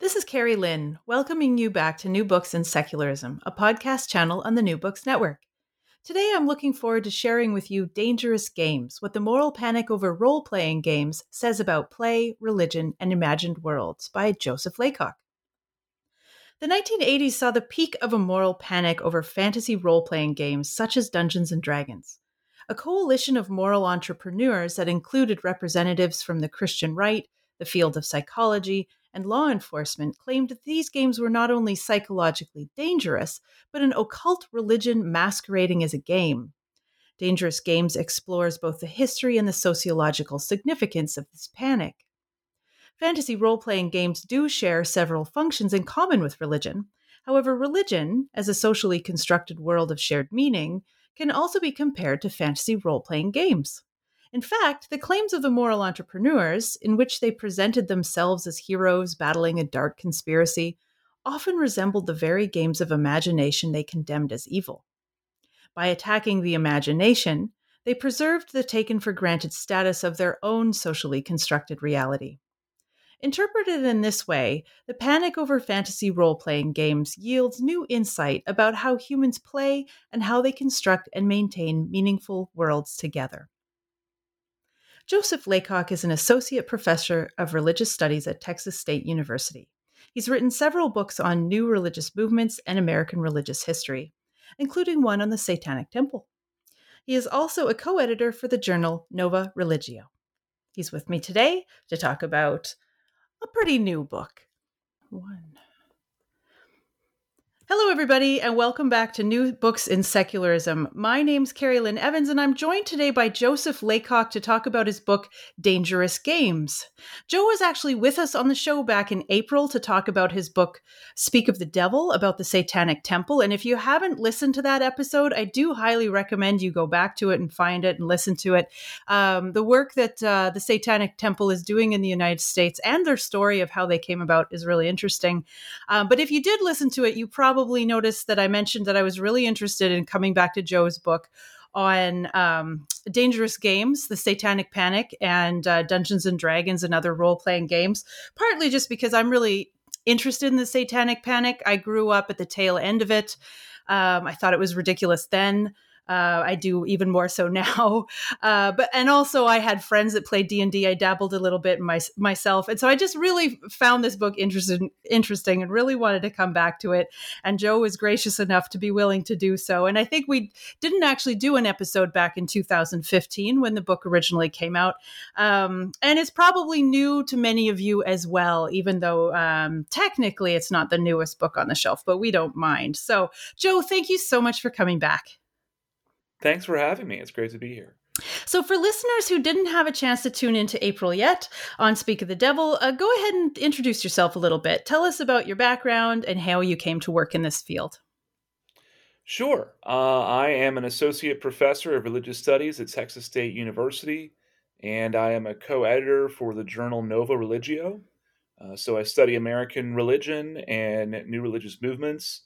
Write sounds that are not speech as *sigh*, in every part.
This is Carrie Lynn, welcoming you back to New Books in Secularism, a podcast channel on the New Books Network. Today I'm looking forward to sharing with you Dangerous Games, what the moral panic over role playing games says about play, religion, and imagined worlds by Joseph Laycock. The 1980s saw the peak of a moral panic over fantasy role playing games such as Dungeons and Dragons. A coalition of moral entrepreneurs that included representatives from the Christian right, the field of psychology, and law enforcement claimed that these games were not only psychologically dangerous, but an occult religion masquerading as a game. Dangerous Games explores both the history and the sociological significance of this panic. Fantasy role playing games do share several functions in common with religion. However, religion, as a socially constructed world of shared meaning, can also be compared to fantasy role playing games. In fact, the claims of the moral entrepreneurs, in which they presented themselves as heroes battling a dark conspiracy, often resembled the very games of imagination they condemned as evil. By attacking the imagination, they preserved the taken for granted status of their own socially constructed reality. Interpreted in this way, the panic over fantasy role playing games yields new insight about how humans play and how they construct and maintain meaningful worlds together. Joseph Laycock is an associate professor of religious studies at Texas State University. He's written several books on new religious movements and American religious history, including one on the Satanic Temple. He is also a co editor for the journal Nova Religio. He's with me today to talk about a pretty new book. One. Hello, everybody, and welcome back to New Books in Secularism. My name's Carrie Lynn Evans, and I'm joined today by Joseph Laycock to talk about his book, Dangerous Games. Joe was actually with us on the show back in April to talk about his book, Speak of the Devil, about the Satanic Temple. And if you haven't listened to that episode, I do highly recommend you go back to it and find it and listen to it. Um, the work that uh, the Satanic Temple is doing in the United States and their story of how they came about is really interesting. Um, but if you did listen to it, you probably probably noticed that I mentioned that I was really interested in coming back to Joe's book on um, dangerous games, the Satanic Panic, and uh, Dungeons and Dragons and other role playing games. Partly just because I'm really interested in the Satanic Panic. I grew up at the tail end of it. Um, I thought it was ridiculous then. Uh, I do even more so *laughs* now. Uh, but and also I had friends that played D and I dabbled a little bit my, myself, and so I just really found this book interesting, interesting, and really wanted to come back to it. And Joe was gracious enough to be willing to do so. And I think we didn't actually do an episode back in 2015 when the book originally came out, um, and it's probably new to many of you as well, even though um, technically it's not the newest book on the shelf. But we don't mind. So Joe, thank you so much for coming back. Thanks for having me. It's great to be here. So, for listeners who didn't have a chance to tune into April yet on Speak of the Devil, uh, go ahead and introduce yourself a little bit. Tell us about your background and how you came to work in this field. Sure. Uh, I am an associate professor of religious studies at Texas State University, and I am a co editor for the journal Nova Religio. Uh, so, I study American religion and new religious movements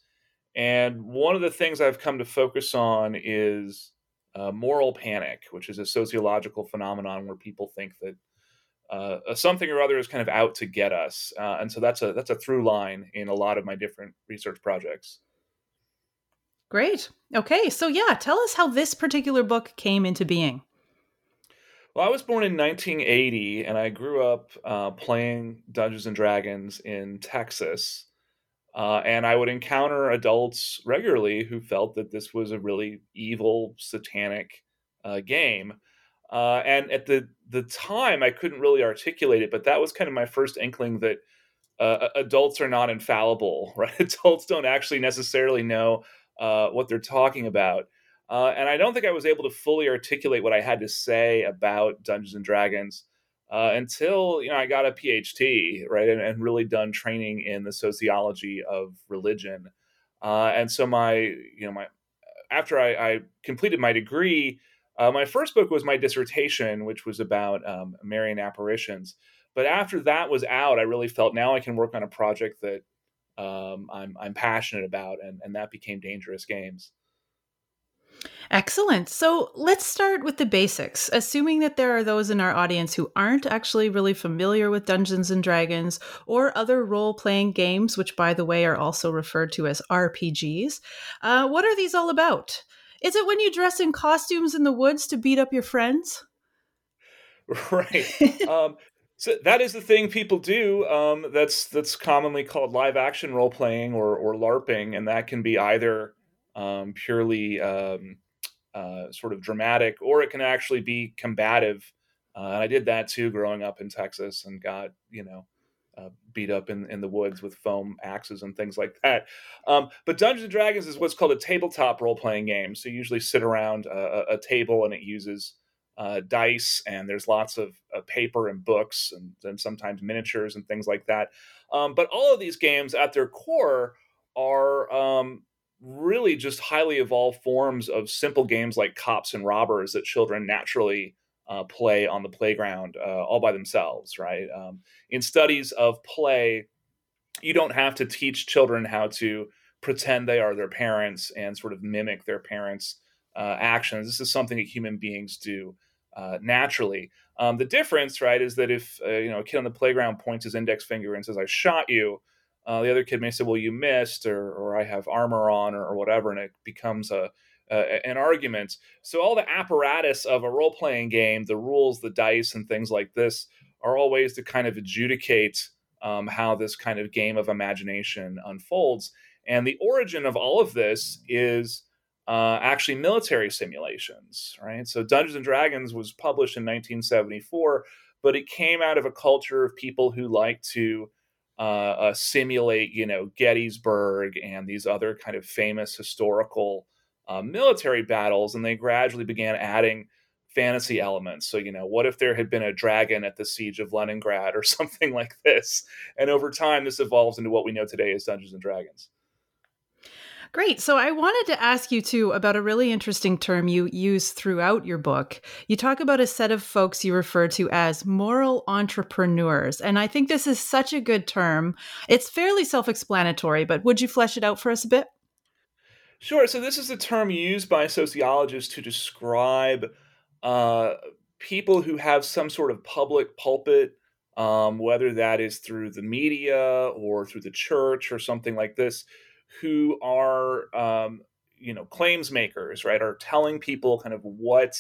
and one of the things I've come to focus on is uh, moral panic, which is a sociological phenomenon where people think that uh, something or other is kind of out to get us, uh, and so that's a that's a through line in a lot of my different research projects. Great. Okay, so yeah, tell us how this particular book came into being. Well, I was born in 1980, and I grew up uh, playing Dungeons and Dragons in Texas. Uh, and I would encounter adults regularly who felt that this was a really evil, satanic uh, game. Uh, and at the the time, I couldn't really articulate it, but that was kind of my first inkling that uh, adults are not infallible, *laughs* right? adults don't actually necessarily know uh, what they're talking about. Uh, and I don't think I was able to fully articulate what I had to say about Dungeons and Dragons uh, until you know I got a PhD, right, and, and, really done training in the sociology of religion. Uh, and so my, you know, my after I, I completed my degree, uh, my first book was my dissertation, which was about um, Marian apparitions. But after that was out, I really felt now I can work on a project that um, I'm, I'm passionate about, and, and that became Dangerous Games. Excellent. So let's start with the basics. Assuming that there are those in our audience who aren't actually really familiar with Dungeons and Dragons or other role playing games, which, by the way, are also referred to as RPGs, uh, what are these all about? Is it when you dress in costumes in the woods to beat up your friends? *laughs* Right. *laughs* um, so that is the thing people do. Um, that's that's commonly called live action role playing or or LARPing, and that can be either um, purely um, uh, sort of dramatic, or it can actually be combative. Uh, and I did that too, growing up in Texas, and got you know uh, beat up in, in the woods with foam axes and things like that. Um, but Dungeons and Dragons is what's called a tabletop role playing game. So you usually sit around a, a table, and it uses uh, dice, and there's lots of uh, paper and books, and, and, sometimes miniatures and things like that. Um, but all of these games, at their core, are um, really just highly evolved forms of simple games like cops and robbers that children naturally uh, play on the playground uh, all by themselves, right? Um, in studies of play, you don't have to teach children how to pretend they are their parents and sort of mimic their parents' uh, actions. This is something that human beings do uh, naturally. Um, the difference, right, is that if uh, you know a kid on the playground points his index finger and says, "I shot you," Uh, the other kid may say, "Well, you missed," or, or "I have armor on," or, or whatever, and it becomes a, a, an argument. So all the apparatus of a role playing game, the rules, the dice, and things like this, are all ways to kind of adjudicate um, how this kind of game of imagination unfolds. And the origin of all of this is uh, actually military simulations, right? So Dungeons and Dragons was published in 1974, but it came out of a culture of people who like to uh, uh, simulate, you know, Gettysburg and these other kind of famous historical uh, military battles, and they gradually began adding fantasy elements. So, you know, what if there had been a dragon at the siege of Leningrad or *laughs* something like this? And over time, this evolves into what we know today as Dungeons and Dragons. Great. So I wanted to ask you too about a really interesting term you use throughout your book. You talk about a set of folks you refer to as moral entrepreneurs. And I think this is such a good term. It's fairly self explanatory, but would you flesh it out for us a bit? Sure. So this is a term used by sociologists to describe uh, people who have some sort of public pulpit, um, whether that is through the media or through the church or something like this, who are um, you know claims makers right are telling people kind of what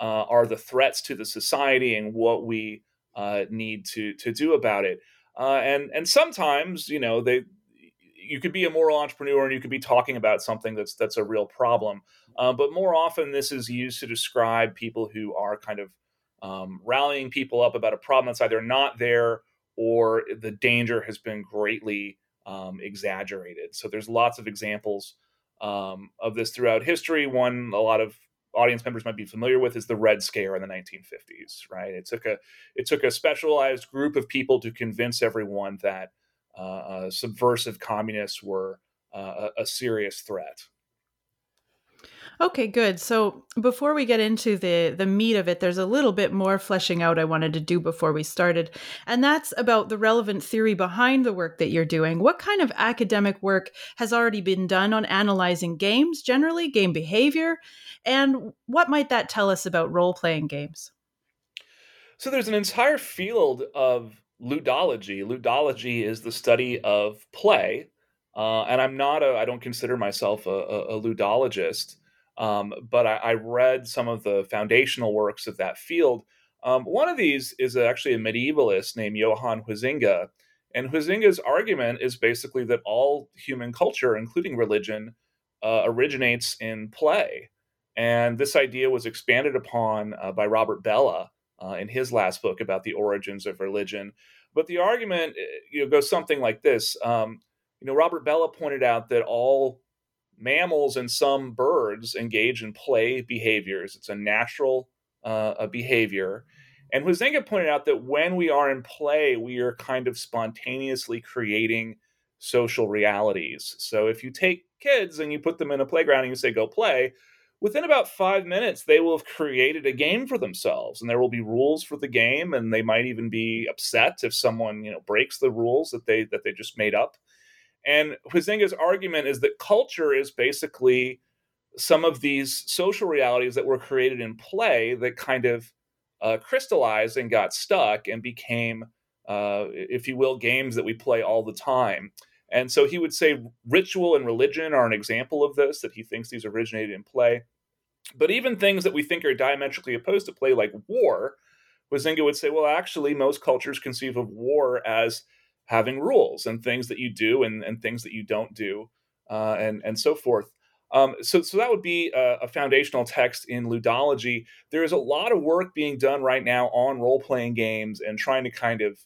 uh, are the threats to the society and what we uh, need to to do about it. Uh, and and sometimes you know they you could be a moral entrepreneur and you could be talking about something that's that's a real problem. Uh, but more often this is used to describe people who are kind of um, rallying people up about a problem that's either not there or the danger has been greatly um, exaggerated. So there's lots of examples um, of this throughout history. One a lot of audience members might be familiar with is the Red Scare in the 1950s. Right, it took a it took a specialized group of people to convince everyone that uh, uh, subversive communists were uh, a, a serious threat. Okay, good. So before we get into the the meat of it, there's a little bit more fleshing out I wanted to do before we started, and that's about the relevant theory behind the work that you're doing. What kind of academic work has already been done on analyzing games generally, game behavior, and what might that tell us about role playing games? So there's an entire field of ludology. Ludology is the study of play, uh, and I'm not a I don't consider myself a, a, a ludologist. Um, but I, I, read some of the foundational works of that field, Um, one of these is actually a medievalist named Johan Huizinga. And Huizinga's argument is basically that all human culture, including religion, uh, originates in play. And this idea was expanded upon uh, by Robert Bellah uh, in his last book about the origins of religion. But the argument eh, you know, goes something like this. Um, you know, Robert Bellah pointed out that all mammals and some birds engage in play behaviors. It's a natural uh, a behavior. And Huizinga pointed out that when we are in play, we are kind of spontaneously creating social realities. So if you take kids and you put them in a playground and you say, go play, within about five minutes, they will have created a game for themselves. And there will be rules for the game. And they might even be upset if someone, you know, breaks the rules that they that they just made up. And Huizinga's argument is that culture is basically some of these social realities that were created in play that kind of uh, crystallized and got stuck and became, uh, if you will, games that we play all the time. And so he would say ritual and religion are an example of this, that he thinks these originated in play. But even things that we think are diametrically opposed to play, like war, Huizinga would say, well, actually, most cultures conceive of war as having rules and things that you do and, and things that you don't do, uh, and, and so forth. Um, so, so that would be a, a, foundational text in ludology. There is a lot of work being done right now on role playing games and trying to kind of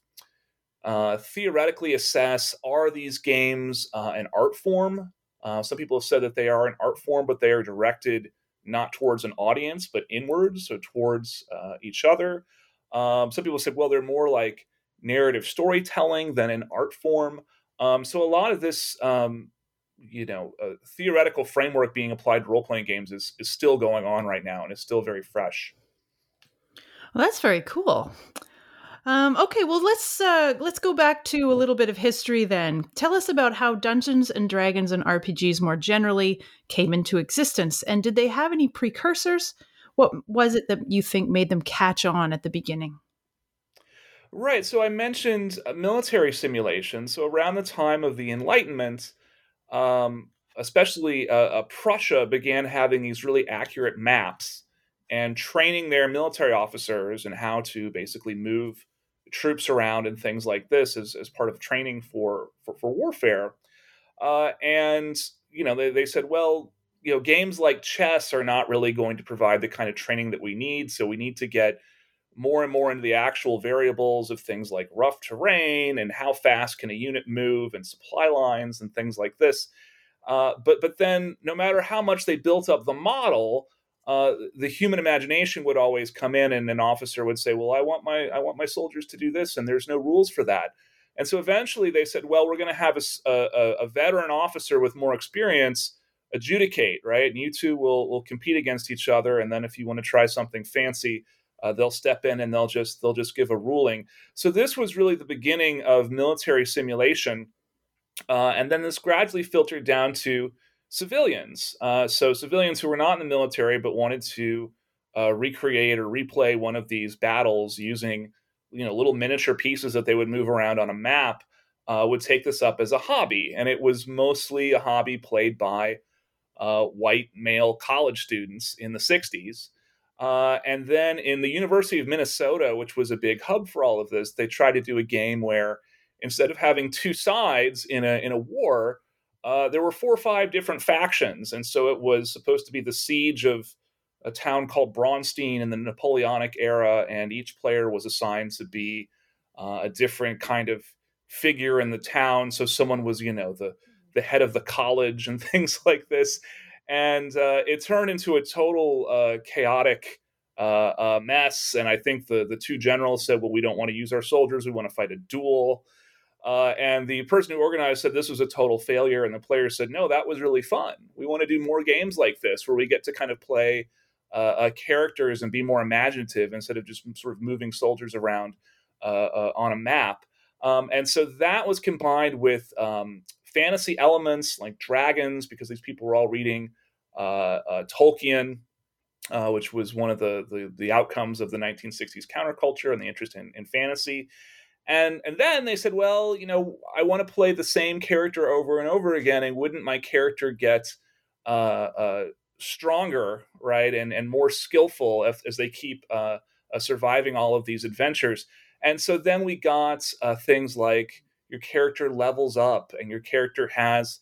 uh, theoretically assess are these games uh, an art form? Uh, some people have said that they are an art form, but they are directed not towards an audience, but inwards, so towards uh, each other. Um, some people said, well, they're more like narrative storytelling than an art form. Um, so a lot of this um, you know a theoretical framework being applied to role playing games is is still going on right now and is still very fresh. Well, that's very cool. Um, okay, well let's uh, let's go back to a little bit of history then. Tell us about how Dungeons and Dragons and RPGs more generally came into existence, and did they have any precursors? What was it that you think made them catch on at the beginning? Right. So I mentioned military simulation. So around the time of the Enlightenment, um, especially uh, uh, Prussia began having these really accurate maps and training their military officers and how to basically move troops around and things like this as, as part of training for for, for warfare. Uh, and you know they, they said, well, you know, games like chess are not really going to provide the kind of training that we need. So we need to get more and more into the actual variables of things like rough terrain and how fast can a unit move and supply lines and things like this. Uh, but but then no matter how much they built up the model, uh, the human imagination would always come in, and an officer would say, "Well, I want my I want my soldiers to do this," and there's no rules for that. And so eventually they said, "Well, we're going to have a, a, a veteran officer with more experience." adjudicate right and you two will will compete against each other and then if you want to try something fancy uh, they'll step in and they'll just they'll just give a ruling. So this was really the beginning of military simulation, uh, and then this gradually filtered down to civilians. Uh, so civilians who were not in the military but wanted to uh, recreate or replay one of these battles using you know little miniature pieces that they would move around on a map uh, would take this up as a hobby, and it was mostly a hobby played by uh, white male college students in the 60s. Uh, and then in the University of Minnesota, which was a big hub for all of this, they tried to do a game where instead of having two sides in a in a war, uh, there were four or five different factions, and so it was supposed to be the siege of a town called Braunstein in the Napoleonic era, and each player was assigned to be uh, a different kind of figure in the town. So someone was, you know, the the head of the college and *laughs* things like this and uh, it turned into a total uh, chaotic uh, uh, mess. And I think the the two generals said, "Well, we don't want to use our soldiers. We want to fight a duel." Uh, and the person who organized said this was a total failure. And the players said, "No, that was really fun. We want to do more games like this where we get to kind of play." Uh, characters and be more imaginative instead of just sort of moving soldiers around on a map. Um, and so that was combined with um, fantasy elements like dragons, because these people were all reading Tolkien, uh, which was one of the, the, the outcomes of the 1960s counterculture and the interest in, in fantasy. And and then they said, well, you know, I want to play the same character over and over again, and wouldn't my character get uh, uh, stronger, right, and and more skillful if, as they keep uh, uh, surviving all of these adventures. And so then we got uh, things like your character levels up and your character has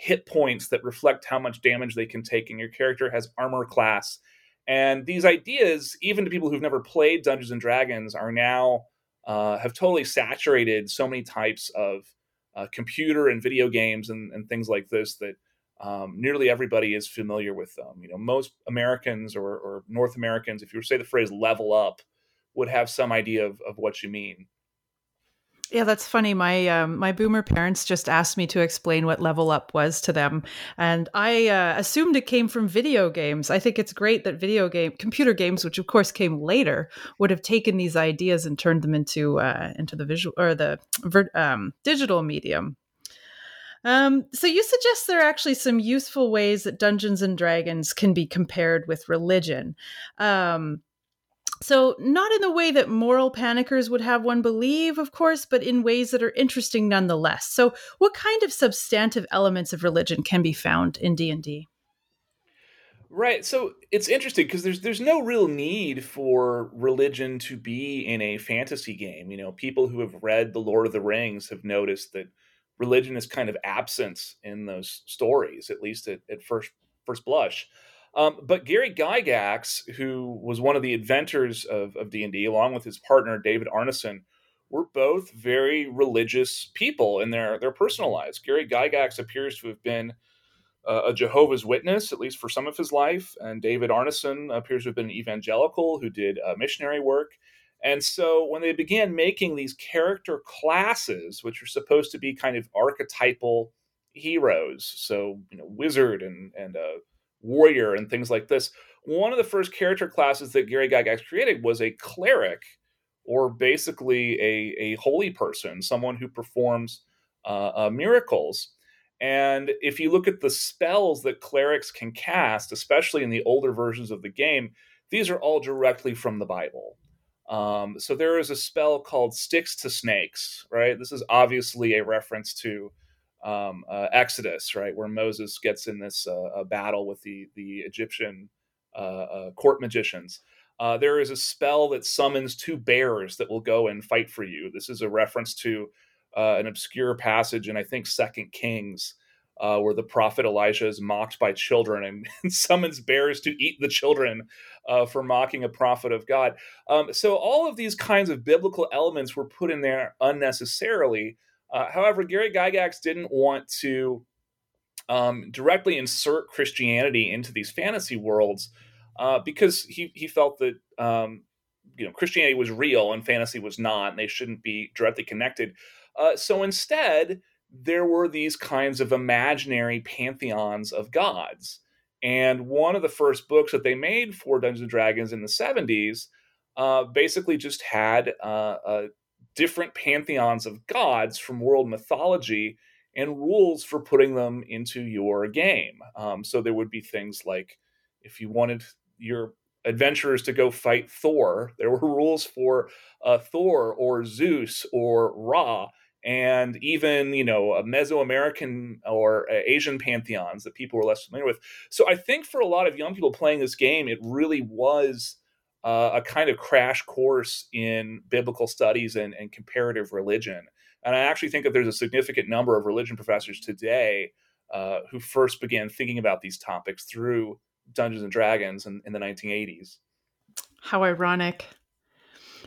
hit points that reflect how much damage they can take, and your character has armor class. And these ideas, even to people who've never played Dungeons and Dragons, are now uh, have totally saturated so many types of uh, computer and video games and, and things like this that um, nearly everybody is familiar with them. You know, most Americans or, or North Americans, if you were to say the phrase "level up," would have some idea of, of what you mean. Yeah, that's funny. My um, my boomer parents just asked me to explain what level up was to them, and I uh, assumed it came from video games. I think it's great that video game computer games, which of course came later, would have taken these ideas and turned them into uh, into the visual or the um, digital medium. Um, so you suggest there are actually some useful ways that Dungeons and Dragons can be compared with religion. Um, so, not in the way that moral panickers would have one believe, of course, but in ways that are interesting nonetheless. So, what kind of substantive elements of religion can be found in D&D? Right. So, it's interesting because there's there's no real need for religion to be in a fantasy game. You know, people who have read The Lord of the Rings have noticed that religion is kind of absent in those stories, at least at, at first first blush. Um, but Gary Gygax, who was one of the inventors of, of D&D, along with his partner David Arneson, were both very religious people in their, their personal lives. Gary Gygax appears to have been uh, a Jehovah's Witness, at least for some of his life, and David Arneson appears to have been an evangelical who did uh, missionary work. And so when they began making these character classes, which are supposed to be kind of archetypal heroes, so you know, wizard and and uh, warrior and things like this. One of the first character classes that Gary Gygax created was a cleric, or basically a, a holy person, someone who performs uh, uh, miracles. And if you look at the spells that clerics can cast, especially in the older versions of the game, these are all directly from the Bible. Um, so there is a spell called Sticks to Snakes, right? This is obviously a reference to um, uh, Exodus, right, where Moses gets in this uh, battle with the the Egyptian uh, uh court magicians. Uh, there is a spell that summons two bears that will go and fight for you. This is a reference to uh, an obscure passage in I think Second Kings. where the prophet Elijah is mocked by children and, *laughs* and summons bears to eat the children for mocking a prophet of God. Um, so, all of these kinds of biblical elements were put in there unnecessarily, uh, however, Gary Gygax didn't want to um, directly insert Christianity into these fantasy worlds uh, because he, he felt that um, you know Christianity was real and fantasy was not, and they shouldn't be directly connected. Uh, so instead, there were these kinds of imaginary pantheons of gods. And one of the first books that they made for Dungeons and Dragons in the 70s uh, basically just had uh, different pantheons of gods from world mythology and rules for putting them into your game. Um, so there would be things like if you wanted your adventurers to go fight Thor, *laughs* there were rules for uh, Thor or Zeus or Ra. And even you know a Mesoamerican or uh, Asian pantheons that people were less familiar with. So I think for a lot of young people playing this game, it really was uh, a kind of crash course in biblical studies and, and, comparative religion. And I actually think that there's a significant number of religion professors today uh, who first began thinking about these topics through Dungeons and Dragons in, in the 1980s. How ironic.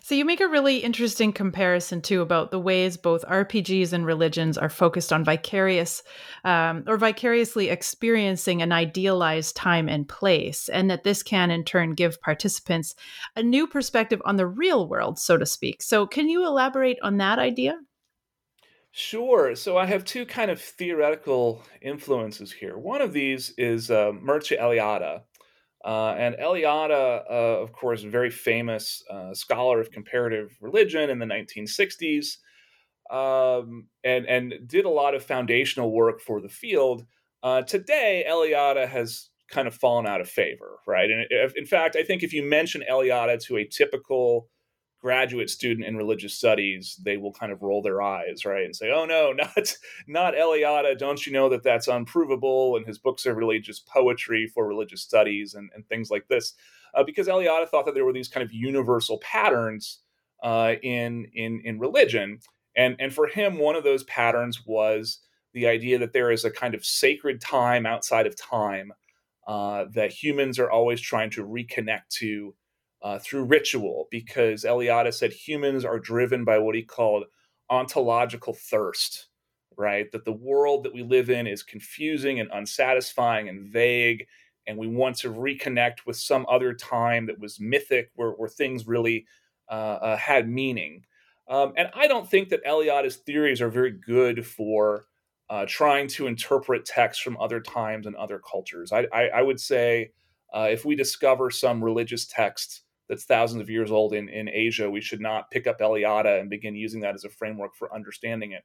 So you make a really interesting comparison too about the ways both RPGs and religions are focused on vicarious um, or vicariously experiencing an idealized time and place, and that this can in turn give participants a new perspective on the real world, so to speak. So can you elaborate on that idea? Sure. So I have two kind of theoretical influences here. One of these is uh, Mircea Eliade, uh, and Eliade, uh, of course, very famous uh, scholar of comparative religion in the 1960s, um, and, and did a lot of foundational work for the field. Uh, today, Eliade has kind of fallen out of favor, right? And in fact, I think if you mention Eliade to a typical graduate student in religious studies, they will kind of roll their eyes, right, and say, "Oh no, *laughs* not not Eliade! Don't you know that that's unprovable?" And his books are really just poetry for religious studies and, and things like this, uh, because Eliade thought that there were these kind of universal patterns uh, in in in religion, and and for him, one of those patterns was the idea that there is a kind of sacred time outside of time uh, that humans are always trying to reconnect to uh, through ritual because Eliade said humans are driven by what he called ontological thirst, right? That the world that we live in is confusing and unsatisfying and vague, and we want to reconnect with some other time that was mythic where, where things really uh, uh, had meaning. Um, and I don't think that Eliade's theories are very good for uh, trying to interpret texts from other times and other cultures. I, I, I would say uh, if we discover some religious text that's thousands of years old in, in Asia, we should not pick up Eliade and begin using that as a framework for understanding it.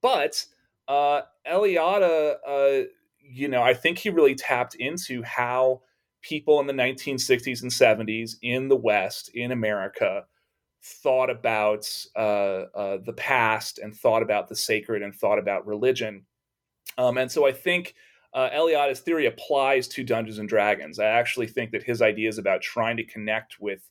But uh, Eliade, uh, you know, I think he really tapped into how people in the 1960s and 70s in the West, in America, thought about uh, uh, the past and thought about the sacred and thought about religion. Um, and so I think uh, Eliade's theory applies to Dungeons and Dragons. I actually think that his ideas about trying to connect with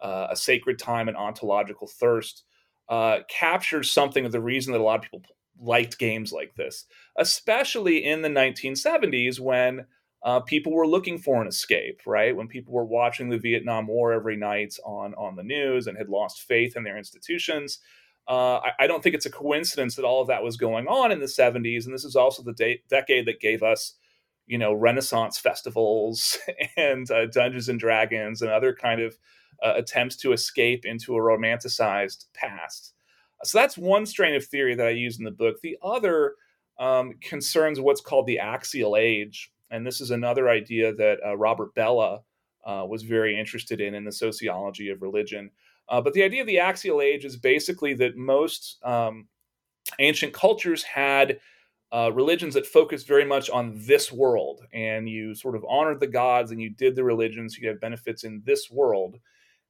uh, a sacred time and ontological thirst uh, captures something of the reason that a lot of people liked games like this, especially in the 1970s when uh, people were looking for an escape, right? When people were watching the Vietnam War every night on, on the news and had lost faith in their institutions. Uh, I, I, don't think it's a coincidence that all of that was going on in the 70s. And this is also the de- decade that gave us, you know, Renaissance festivals *laughs* and uh, Dungeons and Dragons and other kind of uh, attempts to escape into a romanticized past. So that's one strain of theory that I use in the book. The other um, concerns what's called the axial age. And this is another idea that uh, Robert Bellah uh, was very interested in in the sociology of religion. Uh, but the idea of the axial age is basically that most um, ancient cultures had uh, religions that focused very much on this world, and you sort of honored the gods and you did the religions, you have benefits in this world.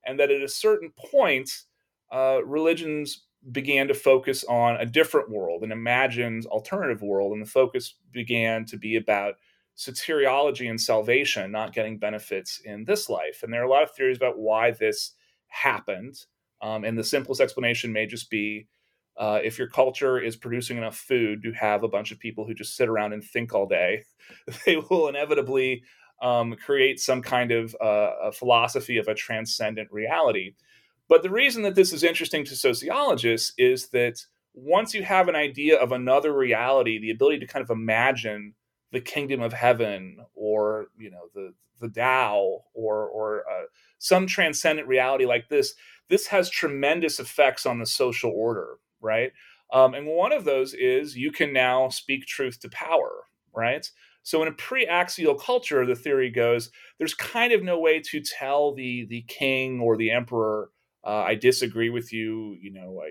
And that at a certain point, uh, religions began to focus on a different world, an imagined alternative world, and the focus began to be about soteriology and salvation, not getting benefits in this life. And there are a lot of theories about why this happened. Um, and the simplest explanation may just be uh, if your culture is producing enough food to have a bunch of people who just sit around and think all day, *laughs* they will inevitably um, create some kind of uh, philosophy of a transcendent reality. But the reason that this is interesting to sociologists is that once you have an idea of another reality, the ability to kind of imagine the kingdom of heaven or you know the the Tao or or uh, some transcendent reality like this, this has tremendous effects on the social order, right? Um, and one of those is you can now speak truth to power, right? So in a pre-axial culture, the theory goes there's kind of no way to tell the the king or the emperor, uh, I disagree with you. You know, I,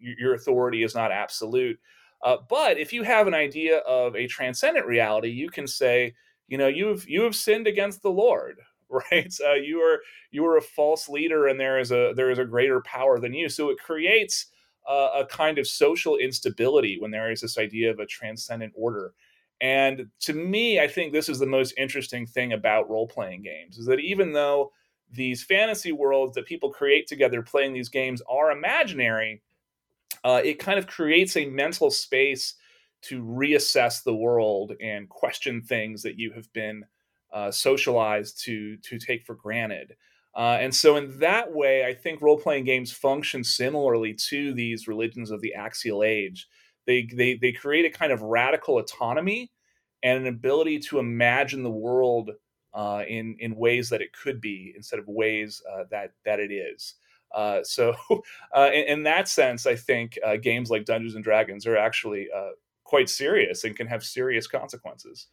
your authority is not absolute. Uh, but if you have an idea of a transcendent reality, you can say, you know, you've you have sinned against the Lord, *laughs* right? Uh, you are you are a false leader, and there is a there is a greater power than you. So it creates a kind of social instability when there is this idea of a transcendent order. And to me, I think this is the most interesting thing about role playing games is that even though these fantasy worlds that people create together playing these games are imaginary, uh, it kind of creates a mental space to reassess the world and question things that you have been uh, socialized to to take for granted. Uh, and so, in that way, I think role playing games function similarly to these religions of the axial age. They, they, they create a kind of radical autonomy and an ability to imagine the world uh, in, in ways that it could be instead of ways uh, that, that it is. Uh, so, *laughs* uh, in, in, that sense, I think uh, games like Dungeons and Dragons are actually uh, quite serious and can have serious consequences.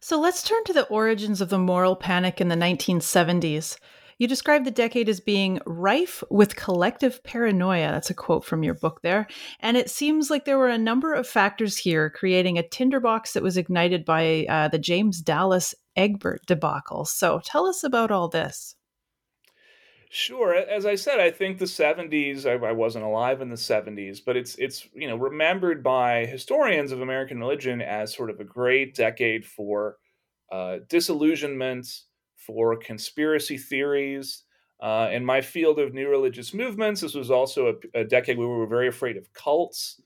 So, let's turn to the origins of the moral panic in the 1970s. You describe the decade as being rife with collective paranoia. That's a quote from your book there. And it seems like there were a number of factors here creating a tinderbox that was ignited by uh, the James Dallas Egbert debacle. So tell us about all this. Sure. As I said, I think the 70s, I, I, wasn't alive in the 70s, but it's it's you know remembered by historians of American religion as sort of a great decade for uh, disillusionment, for conspiracy theories. Uh, in my field of new religious movements, this was also a, a decade where we were very afraid of cults.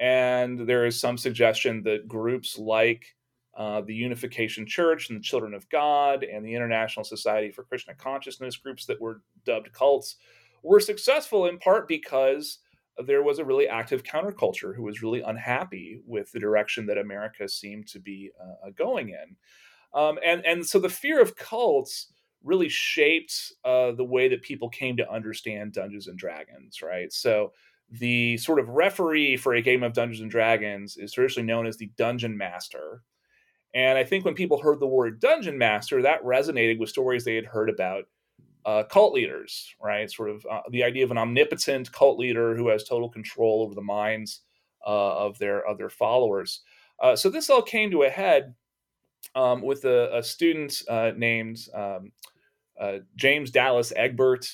And there is some suggestion that groups like uh, the Unification Church and the Children of God and the International Society for Krishna Consciousness groups that were dubbed cults were successful in part because there was a really active counterculture who was really unhappy with the direction that America seemed to be uh, going in. Um, and, and so the fear of cults really shaped uh, the way that people came to understand Dungeons and Dragons, right? So the sort of referee for a game of Dungeons and Dragons is traditionally known as the Dungeon Master. And I think when people heard the word dungeon master, that resonated with stories they had heard about uh, cult leaders, right? Sort of uh, the idea of an omnipotent cult leader who has total control over the minds uh, of their of their followers. Uh, so this all came to a head um, with a, a student uh, named um, James Dallas Egbert.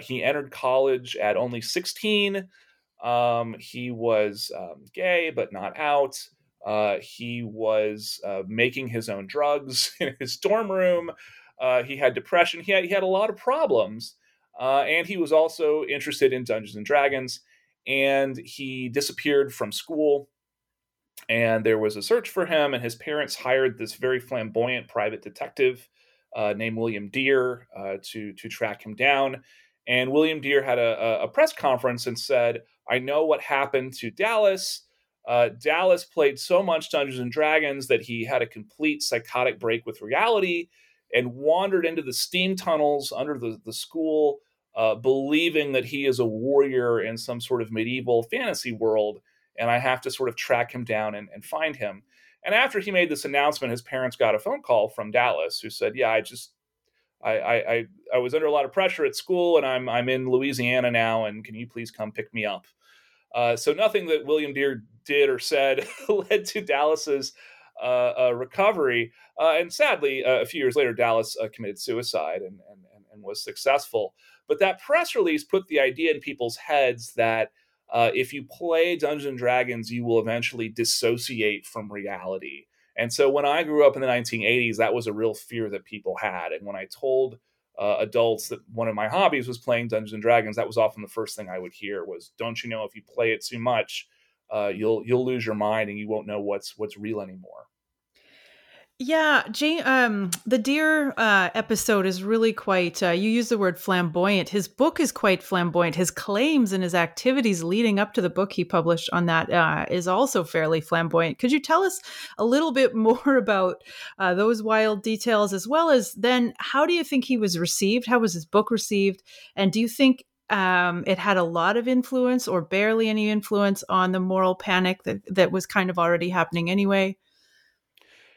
he entered college at only 16. Um, he was um, gay but not out. Uh, he was uh, making his own drugs *laughs* in his dorm room. Uh, he had depression. He had, he had a lot of problems. Uh, and he was also interested in Dungeons and Dragons. And he disappeared from school. And there was a search for him. And his parents hired this very flamboyant private detective uh, named William Dear uh, to, to track him down. And William Dear had a, a press conference and said, I know what happened to Dallas. Uh, Dallas played so much Dungeons and Dragons that he had a complete psychotic break with reality and wandered into the steam tunnels under the, the school, uh, believing that he is a warrior in some sort of medieval fantasy world. And I have to sort of track him down and, and find him. And after he made this announcement, his parents got a phone call from Dallas who said, Yeah, I just I, I, I was under a lot of pressure at school and I'm I'm in Louisiana now and can you please come pick me up? Uh, so nothing that William Dear did or said *laughs* led to Dallas's uh, uh, recovery. Uh, and sadly, uh, a few years later, Dallas committed suicide and, and, and, was successful. But that press release put the idea in people's heads that if you play Dungeons and Dragons, you will eventually dissociate from reality. And so when I grew up in the 1980s, that was a real fear that people had. And when I told uh, adults that one of my hobbies was playing Dungeons and Dragons, that was often the first thing I would hear was, "Don't you know if you play it too much, uh, you'll you'll lose your mind and you won't know what's what's real anymore." Yeah, Jane. Um, the Dear uh, episode is really quite. Uh, you use the word flamboyant. His book is quite flamboyant. His claims and his activities leading up to the book he published on that uh, is also fairly flamboyant. Could you tell us a little bit *laughs* more about uh, those wild details, as well as then how do you think he was received? How was his book received? And do you think um, it had a lot of influence or barely any influence on the moral panic that that was kind of already happening anyway?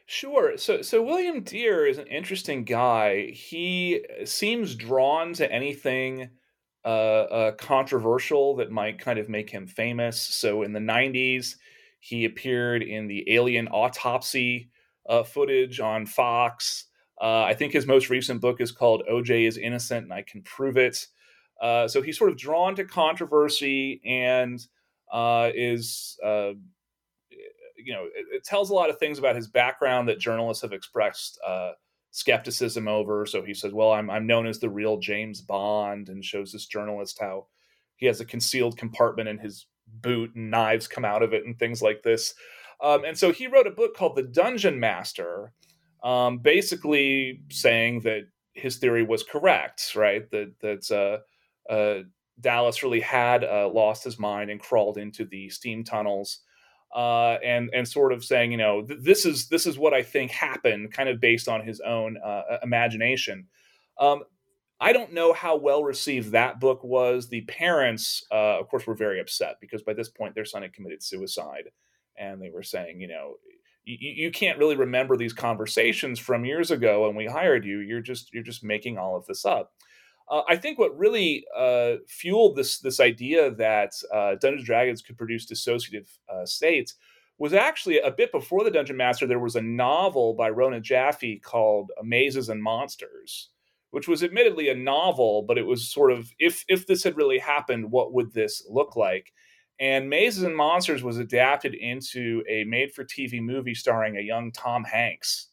Sure. So, so William Dear is an interesting guy. He seems drawn to anything uh, uh, controversial that might kind of make him famous. So, in the '90s, he appeared in the Alien autopsy uh, footage on Fox. Uh, I think his most recent book is called "OJ is Innocent and I Can Prove It." Uh, so he's sort of drawn to controversy and is you know, it, it, tells a lot of things about his background that journalists have expressed uh, skepticism over. So he says, "Well, I'm I'm known as the real James Bond," and shows this journalist how he has a concealed compartment in his boot and knives come out of it and things like this. Um, and so he wrote a book called The Dungeon Master, um, basically saying that his theory was correct, right? That that uh, uh, Dallas really had uh, lost his mind and crawled into the steam tunnels uh, and and sort of saying, you know, th- this is this is what I think happened, kind of based on his own uh, imagination. Um, I don't know how well received that book was. The parents, uh, of course, were very upset because by this point their son had committed suicide, and they were saying, you know, you can't really remember these conversations from years ago when we hired you. You're just you're just making all of this up. Uh, I think what really uh, fueled this this idea that uh, Dungeons Dragons could produce dissociative uh, states was actually a bit before the Dungeon Master. There was a novel by Rona Jaffe called Mazes and Monsters, which was admittedly a novel, but it was sort of if if this had really happened, what would this look like? And Mazes and Monsters was adapted into a made-for-TV movie starring a young Tom Hanks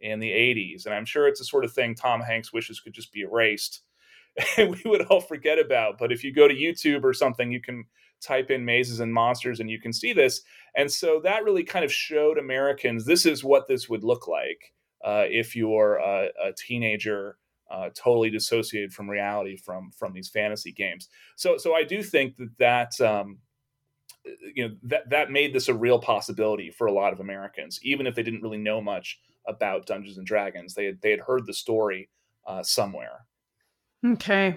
in the 80s. And I'm sure it's the sort of thing Tom Hanks wishes could just be erased and *laughs* we would all forget about. But if you go to YouTube or something, you can type in mazes and monsters and you can see this. And so that really kind of showed Americans this is what this would look like uh, if you're a, a teenager uh, totally dissociated from reality from from these fantasy games. So so I do think that that um, you know that that made this a real possibility for a lot of Americans, even if they didn't really know much about Dungeons and Dragons. They had, they had heard the story uh, somewhere. Okay.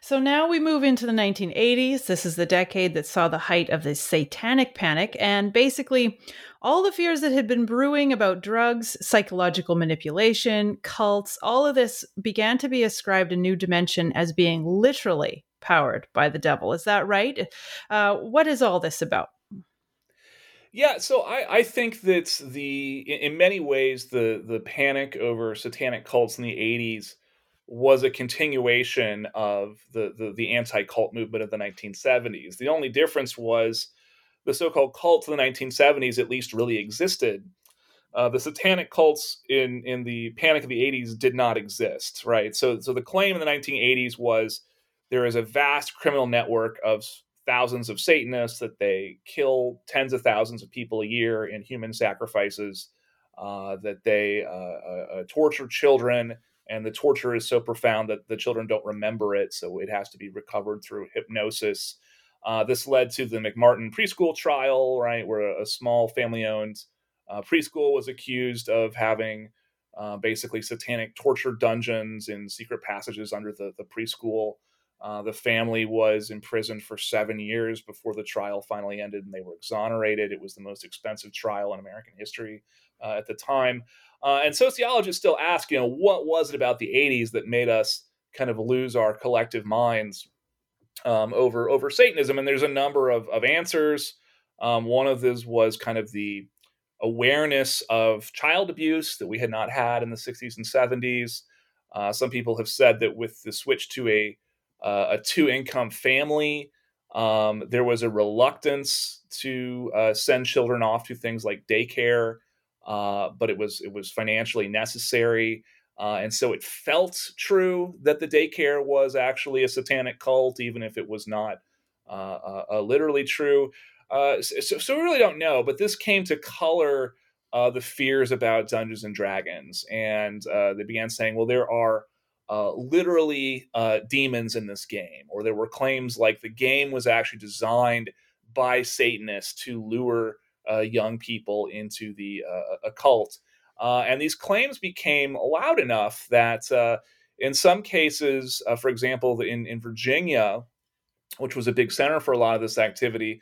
So now we move into the 1980s. This is the decade that saw the height of the satanic panic, and basically all the fears that had been brewing about drugs, psychological manipulation, cults, all of this began to be ascribed a new dimension as being literally powered by the devil. Is that right? Uh, what is all this about? Yeah, so I, I think that the in many ways the the panic over satanic cults in the 80s was a continuation of the, the, the anti-cult movement of the 1970s. The only difference was the so-called cults of the 1970s at least really existed. Uh, the satanic cults in in the Panic of the 80s did not exist, right? So so the claim in the 1980s was there is a vast criminal network of thousands of Satanists that they kill tens of thousands of people a year in human sacrifices, uh, that they uh, uh, uh torture children and the torture is so profound that the children don't remember it, so it has to be recovered through hypnosis. Uh, this led to the McMartin preschool trial, right, where a, small family-owned uh, preschool was accused of having uh, basically satanic torture dungeons in secret passages under the, the preschool. Uh, the family was imprisoned for seven years before the trial finally ended and they were exonerated. It was the most expensive trial in American history uh, at the time. Uh, and sociologists still ask, you know, what was it about the 80s that made us kind of lose our collective minds um, over over Satanism? And there's a number of, of answers. Um, one of these was kind of the awareness of child abuse that we had not had in the 60s and 70s. Uh, some people have said that with the switch to a uh, a two income family, um, there was a reluctance to uh, send children off to things like daycare uh, but it was it was financially necessary. Uh, and so it felt true that the daycare was actually a satanic cult, even if it was not uh, uh, literally true. Uh, so, so, we really don't know, but this came to color the fears about Dungeons and Dragons. And they began saying, well, there are literally demons in this game, or there were claims like the game was actually designed by Satanists to lure uh, young people into the uh, occult. Uh, and these claims became loud enough that uh, in some cases, uh, for example, in, in Virginia, which was a big center for a lot of this activity,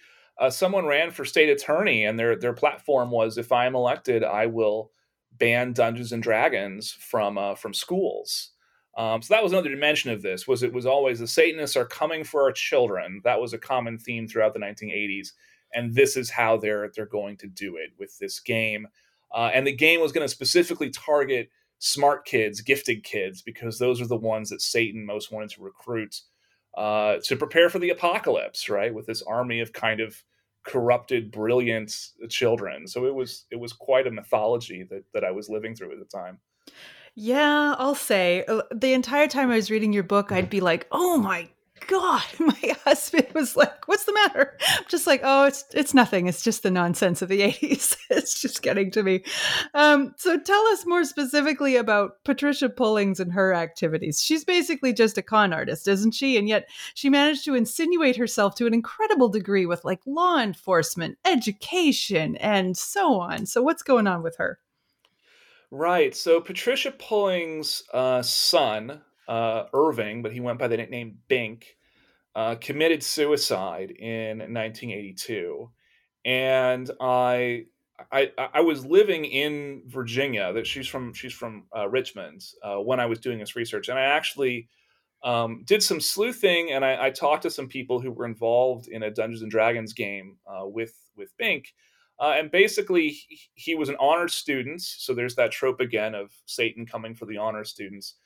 someone ran for state attorney, and their their platform was, "If I am elected, I will ban Dungeons and Dragons from from schools." Um, so that was another dimension of this. Was it was always the Satanists are coming for our children. That was a common theme throughout the 1980s and this is how they're they're going to do it with this game. Uh, and the game was going to specifically target smart kids, gifted kids, because those are the ones that Satan most wanted to recruit uh, to prepare for the apocalypse, right? With this army of kind of corrupted, brilliant children. So it was it was quite a mythology that that I was living through at the time. Yeah, I'll say uh, the entire time I was reading your book, I'd be like, "Oh my God, *laughs* my husband was like, "What's the matter?" I'm just like, "Oh, it's it's nothing. It's just the nonsense of the *laughs* '80s. it's just getting to me." Um, so, tell us more specifically about Patricia Pullings and her activities. She's basically just a con artist, isn't she? And yet, she managed to insinuate herself to an incredible degree with like law enforcement, education, and so on. So, what's going on with her? Right. So, Patricia Pullings' uh, son, uh, Irving, but he went by the nickname Bink, uh, committed suicide in 1982, and I. I, I was living in Virginia. That she's from she's from uh, Richmond uh, when I was doing this research, and I actually um, did some sleuthing, and I, I, talked to some people who were involved in a Dungeons and Dragons game uh, with with Bink, uh, and basically he, he, was an honor student. So there's that trope again of Satan coming for the honor students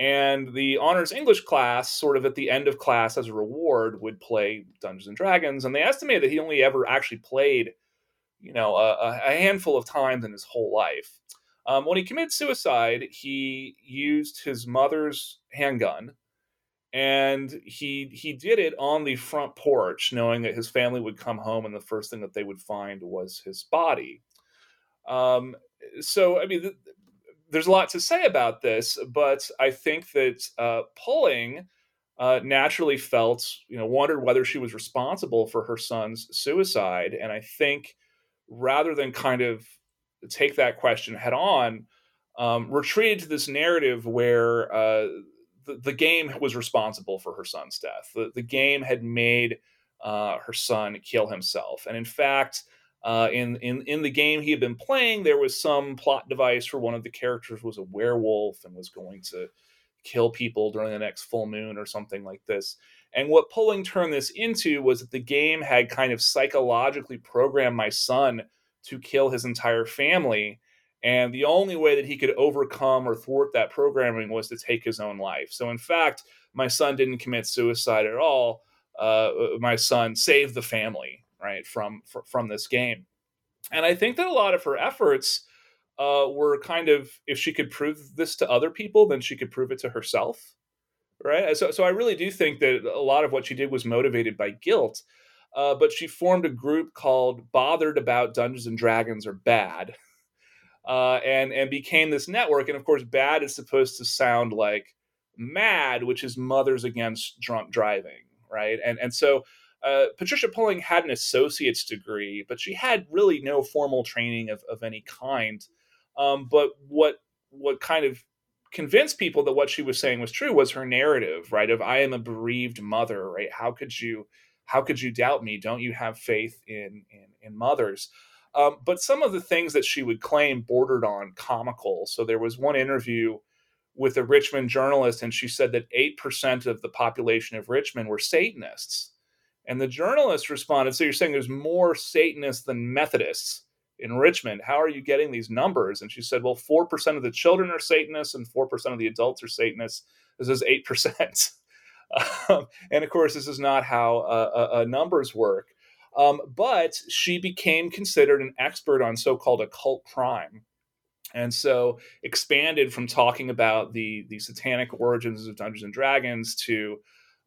And the honors English class, sort of at the end of class as a reward, would play Dungeons and Dragons. And they estimated that he only ever actually played, you know, a, a handful of times in his whole life. Um, when he committed suicide, he used his mother's handgun, and he he did it on the front porch, knowing that his family would come home, and the first thing that they would find was his body. Um, so, I mean, th- there's a lot to say about this, but I think that uh, Pulling uh, naturally felt, you know, wondered whether she was responsible for her son's suicide, and I think rather than kind of take that question head on, um, retreated to this narrative where uh, the, the, game was responsible for her son's death. The, the game had made uh, her son kill himself, and in fact, uh, in in in the game he had been playing, there was some plot device where one of the characters was a werewolf and was going to kill people during the next full moon or something like this. And what pulling turned this into was that the game had kind of psychologically programmed my son to kill his entire family. And the only way that he could overcome or thwart that programming was to take his own life. So, in fact, my son didn't commit suicide at all. Uh, my son saved the family, right, from from this game. And I think that a lot of her efforts uh, were kind of, if she could prove this to other people, then she could prove it to herself, right? So, so I really do think that a lot of what she did was motivated by guilt uh, but she formed a group called Bothered About Dungeons and Dragons or BAD, uh, and and became this network. And of course, BAD is supposed to sound like MAD, which is Mothers Against Drunk Driving, right? And and so uh, Patricia Pulling had an associate's degree, but she had really no formal training of, of any kind. Um, but what what kind of convinced people that what she was saying was true was her narrative, right? Of I am a bereaved mother, right? How could you how could you doubt me? Don't you have faith in in, in mothers? Um, but some of the things that she would claim bordered on comical. So there was one interview with a Richmond journalist, and she said that eight percent of the population of Richmond were Satanists. And the journalist responded, "So you're saying there's more Satanists than Methodists in Richmond? How are you getting these numbers?" And she said, "Well, four percent of the children are Satanists, and four percent of the adults are Satanists. This is eight percent." *laughs* Um, and of course, this is not how uh, uh, uh, numbers work. Um, but she became considered an expert on so called occult crime. And so expanded from talking about the, the satanic origins of Dungeons and Dragons to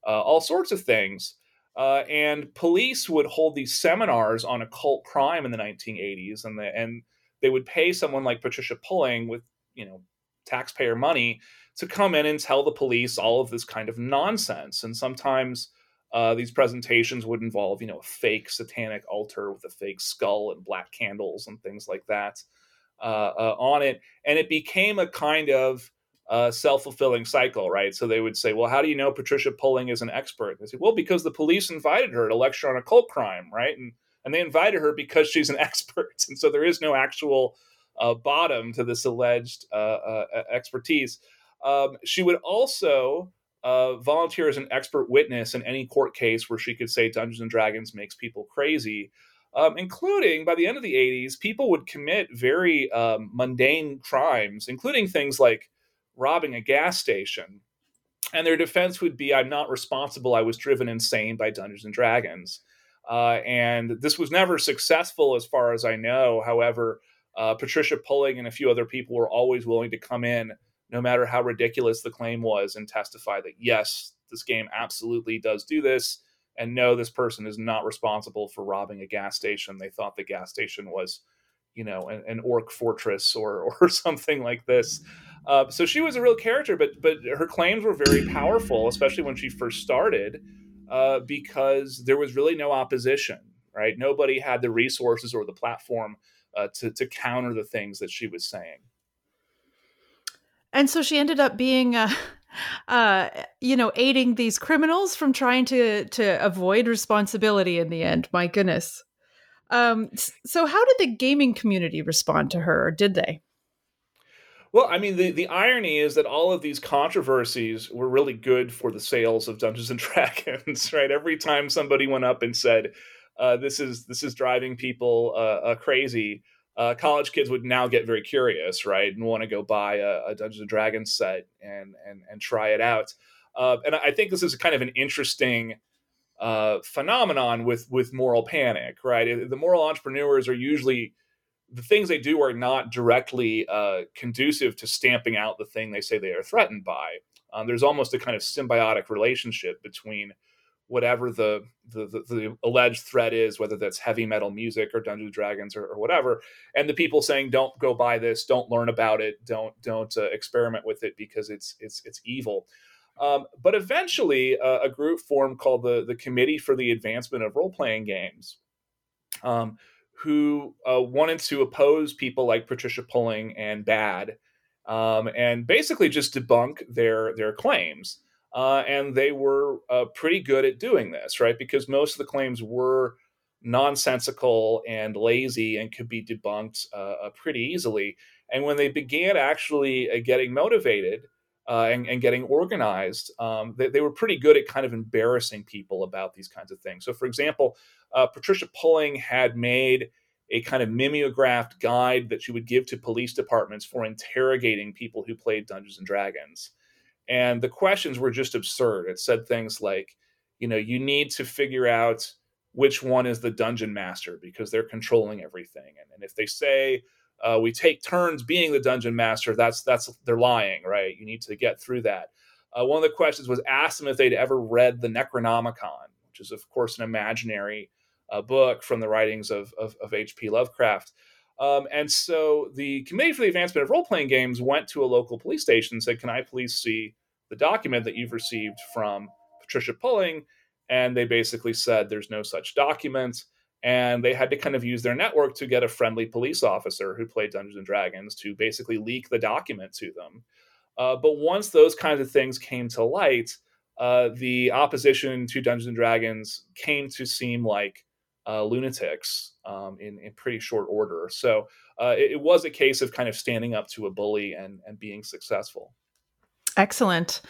uh, all sorts of things. Uh, and police would hold these seminars on occult crime in the 1980s, and the, and they would pay someone like Patricia Pulling with you know taxpayer money to come in and tell the police all of this kind of nonsense. And sometimes uh, these presentations would involve, you know, a fake satanic altar with a fake skull and black candles and things like that uh, uh, on it. And it became a kind of uh, self fulfilling cycle, right? So they would say, well, how do you know Patricia Pulling is an expert? They say, well, because the police invited her to lecture on occult crime, right? And and they invited her because she's an *laughs* expert, and so there is no actual uh, bottom to this alleged uh, uh, expertise. Um, she would also uh, volunteer as an expert witness in any court case where she could say Dungeons and Dragons makes people crazy. Um, including by the end of the 80s, people would commit very um, mundane crimes, including things like robbing a gas station. And their defense would be I'm not responsible. I was driven insane by Dungeons and Dragons. Uh, and this was never successful as far as I know. However, uh, Patricia Pulling and a few other people were always willing to come in no matter how ridiculous the claim was, and testify that yes, this game absolutely does do this. And no, this person is not responsible for robbing a gas station. They thought the gas station was, you know, an, an orc fortress or *laughs* or something like this. Uh, so she was a real character, but but her claims were very powerful, especially when she first started, uh, because there was really no opposition. Right, nobody had the resources or the platform uh, to to counter the things that she was saying. And so she ended up being, uh, *laughs* uh, you know, aiding these criminals from trying to to avoid responsibility in the end. My goodness. Um, so how did the gaming community respond to her, or did they? Well, I mean, the, the irony is that all of these controversies were really good for the sales of Dungeons and *laughs* Dragons, right? Every time somebody went up and said, uh, "This is this is driving people uh, uh, crazy," uh, college kids would now get very curious, right, and want to go buy a, a, Dungeons and Dragons set and and and try it out. Uh, and I think this is kind of an interesting uh, phenomenon with with moral panic, right? The moral entrepreneurs are usually the things they do are not directly uh, conducive to stamping out the thing they say they are threatened by. Um, there's almost a kind of symbiotic relationship between whatever the, the, the, the, alleged threat is, whether that's heavy metal music or Dungeons and Dragons or, or, whatever, and the people saying don't go buy this, don't learn about it, don't don't uh, experiment with it because it's it's it's evil. Um, but eventually, uh, a group formed called the the Committee for the Advancement of Role Playing Games, um, who uh, wanted to oppose people like Patricia Pulling and Bad, um, and basically just debunk their their claims. Uh, and they were uh, pretty good at doing this, right? Because most of the claims were nonsensical and lazy and could be debunked uh, uh pretty easily. And when they began actually uh, getting motivated uh, and, and, getting organized, um, they, they, were pretty good at kind of embarrassing people about these kinds of things. So, for example, Patricia Pulling had made a kind of mimeographed guide that she would give to police departments for interrogating people who played Dungeons and Dragons. And the questions were just absurd. It said things like, you know, you need to figure out which one is the dungeon master because they're controlling everything. And, and if they say uh, we take turns being the dungeon master, that's that's they're lying, right? You need to get through that. Uh, one of the questions was ask them if they'd ever read the Necronomicon, which is of course an imaginary uh, book from the writings of of, of H.P. Lovecraft. Um, and so the Committee for the Advancement of Role Playing Games went to a local police station and said, Can I please see the document that you've received from Patricia Pulling? And they basically said, There's no such document. And they had to kind of use their network to get a friendly police officer who played Dungeons and Dragons to basically leak the document to them. Uh, but once those kinds of things came to light, uh, the opposition to Dungeons and Dragons came to seem like uh, lunatics um, in, in pretty short order. So uh, it, it, was a case of kind of standing up to a bully and, and being successful. Excellent.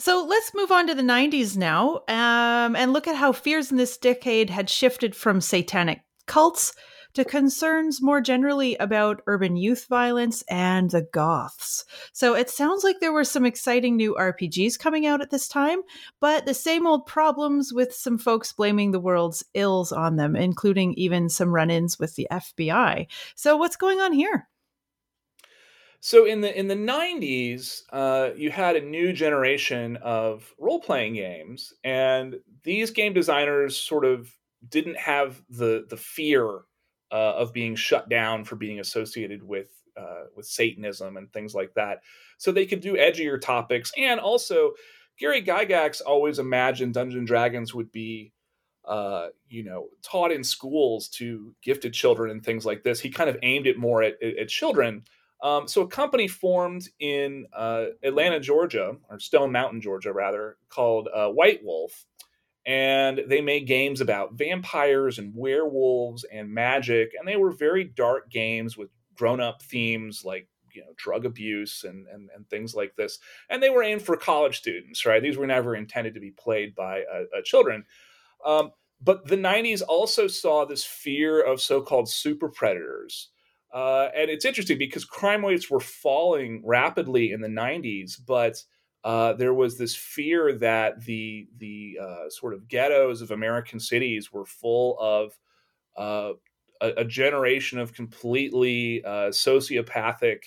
So let's move on to the 90s now um, and look at how fears in this decade had shifted from satanic cults to concerns more generally about urban youth violence and the Goths. So it sounds like there were some exciting new RPGs coming out at this time, but the same old problems with some folks blaming the world's ills on them, including even some run ins with the FBI. So what's going on here? So in the in the '90s, uh, you had a new generation of role playing games, and these game designers sort of didn't have the the fear uh, of being shut down for being associated with uh, with Satanism and things like that. So they could do edgier topics, and also Gary Gygax always imagined Dungeons and Dragons would be, uh, you know, taught in schools to gifted children and things like this. He kind of aimed it more at, at, at children. Um, so a company formed in uh, Atlanta, Georgia, or Stone Mountain, Georgia, rather, called uh, White Wolf and they made games about vampires and werewolves and magic and they were very dark games with grown-up themes like you know drug abuse and, and and things like this and they were aimed for college students right? These were never intended to be played by uh, children. Um, but the 90s also saw this fear of so-called super predators uh, and it's interesting because crime rates were falling rapidly in the 90s but uh, there was this fear that the the uh, sort of ghettos of American cities were full of uh, a, a, generation of completely uh, sociopathic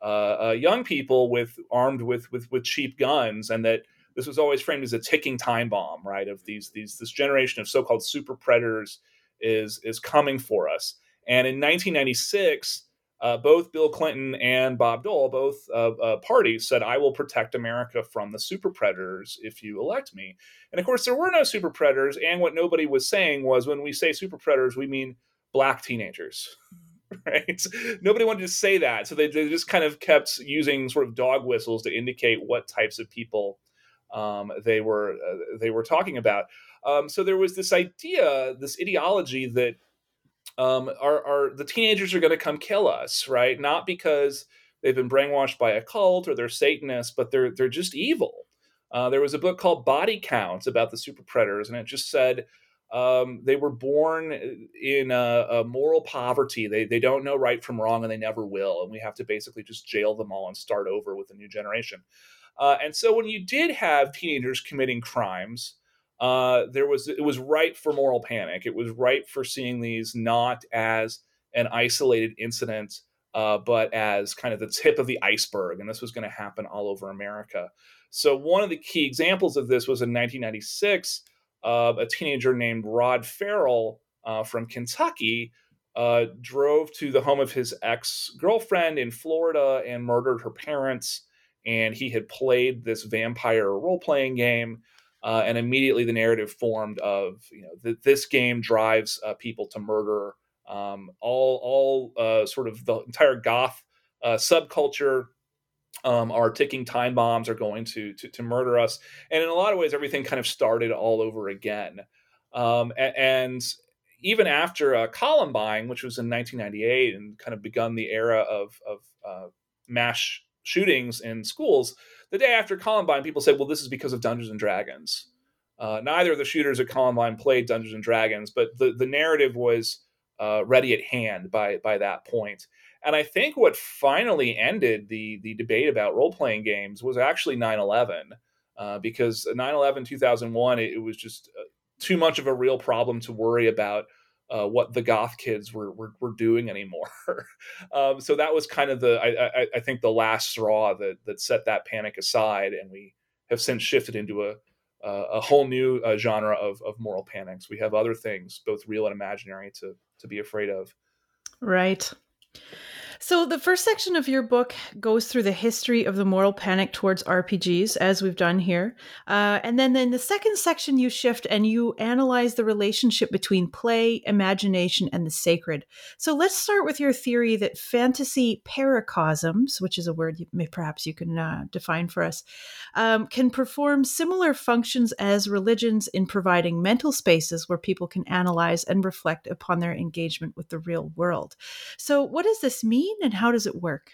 uh, young people with armed with, with with cheap guns, and that this was always framed as a ticking time bomb, right? Of these these this generation of so-called super predators is is coming for us. And in 1996 uh, both Bill Clinton and Bob Dole, both uh, uh, parties, said, I will protect America from the super predators if you elect me. And of course, there were no super predators. And what nobody was saying was when we say super predators, we mean black teenagers. *laughs* Right? Nobody wanted to say that. So they, they just kind of kept using sort of dog whistles to indicate what types of people um, they were uh, they were talking about. Um, so there was this idea, this ideology that um, are, are the teenagers are going to come kill us, right? Not because they've been brainwashed by a cult or they're Satanists, but they're they're just evil. Uh, there was a book called Body Counts about the super predators, and it just said um, they were born in a, a, moral poverty. They they don't know right from wrong, and they never will. And we have to basically just jail them all and start over with a new generation. Uh, and so when you did have teenagers committing crimes, uh, there was it was ripe for moral panic. It was ripe for seeing these not as an isolated incident, uh, but as kind of the tip of the iceberg, and this was going to happen all over America. So one of the key examples of this was in 1996, uh, a teenager named Rod Ferrell uh, from Kentucky uh, drove to the home of his ex girlfriend in Florida and murdered her parents. And he had played this vampire role playing game. Uh, and immediately the narrative formed of you know that this game drives uh, people to murder. Um, all all uh, sort of the entire goth uh, subculture um, are ticking time bombs are going to, to, to murder us. And in a lot of ways, everything kind of started all over again. Um, and, even after uh, Columbine, which was in 1998 and kind of begun the era of, of uh, mass shootings in schools, the day after Columbine, people said, well, this is because of Dungeons and Dragons. Uh, neither of the shooters at Columbine played Dungeons and Dragons, but the, the narrative was uh, ready at hand by, by that point. And I think what finally ended the the debate about role playing games was actually 9 11, uh, because 9 11 2001, it, it, was just uh, too much of a real problem to worry about. Uh, what the goth kids were were, were doing anymore, *laughs* um, so that was kind of the I, I, I, think the last straw that that set that panic aside, and we have since shifted into a a whole new uh, genre of of moral panics. We have other things, both real and imaginary, to to be afraid of. Right. So, the first section of your book goes through the history of the moral panic towards RPGs, as we've done here. Uh, and then in the second section, you shift and you analyze the relationship between play, imagination, and the sacred. So, let's start with your theory that fantasy paracosms, which is a word you perhaps you can uh, define for us, um, can perform similar functions as religions in providing mental spaces where people can analyze and reflect upon their engagement with the real world. So, what does this mean? Mean and how does it work?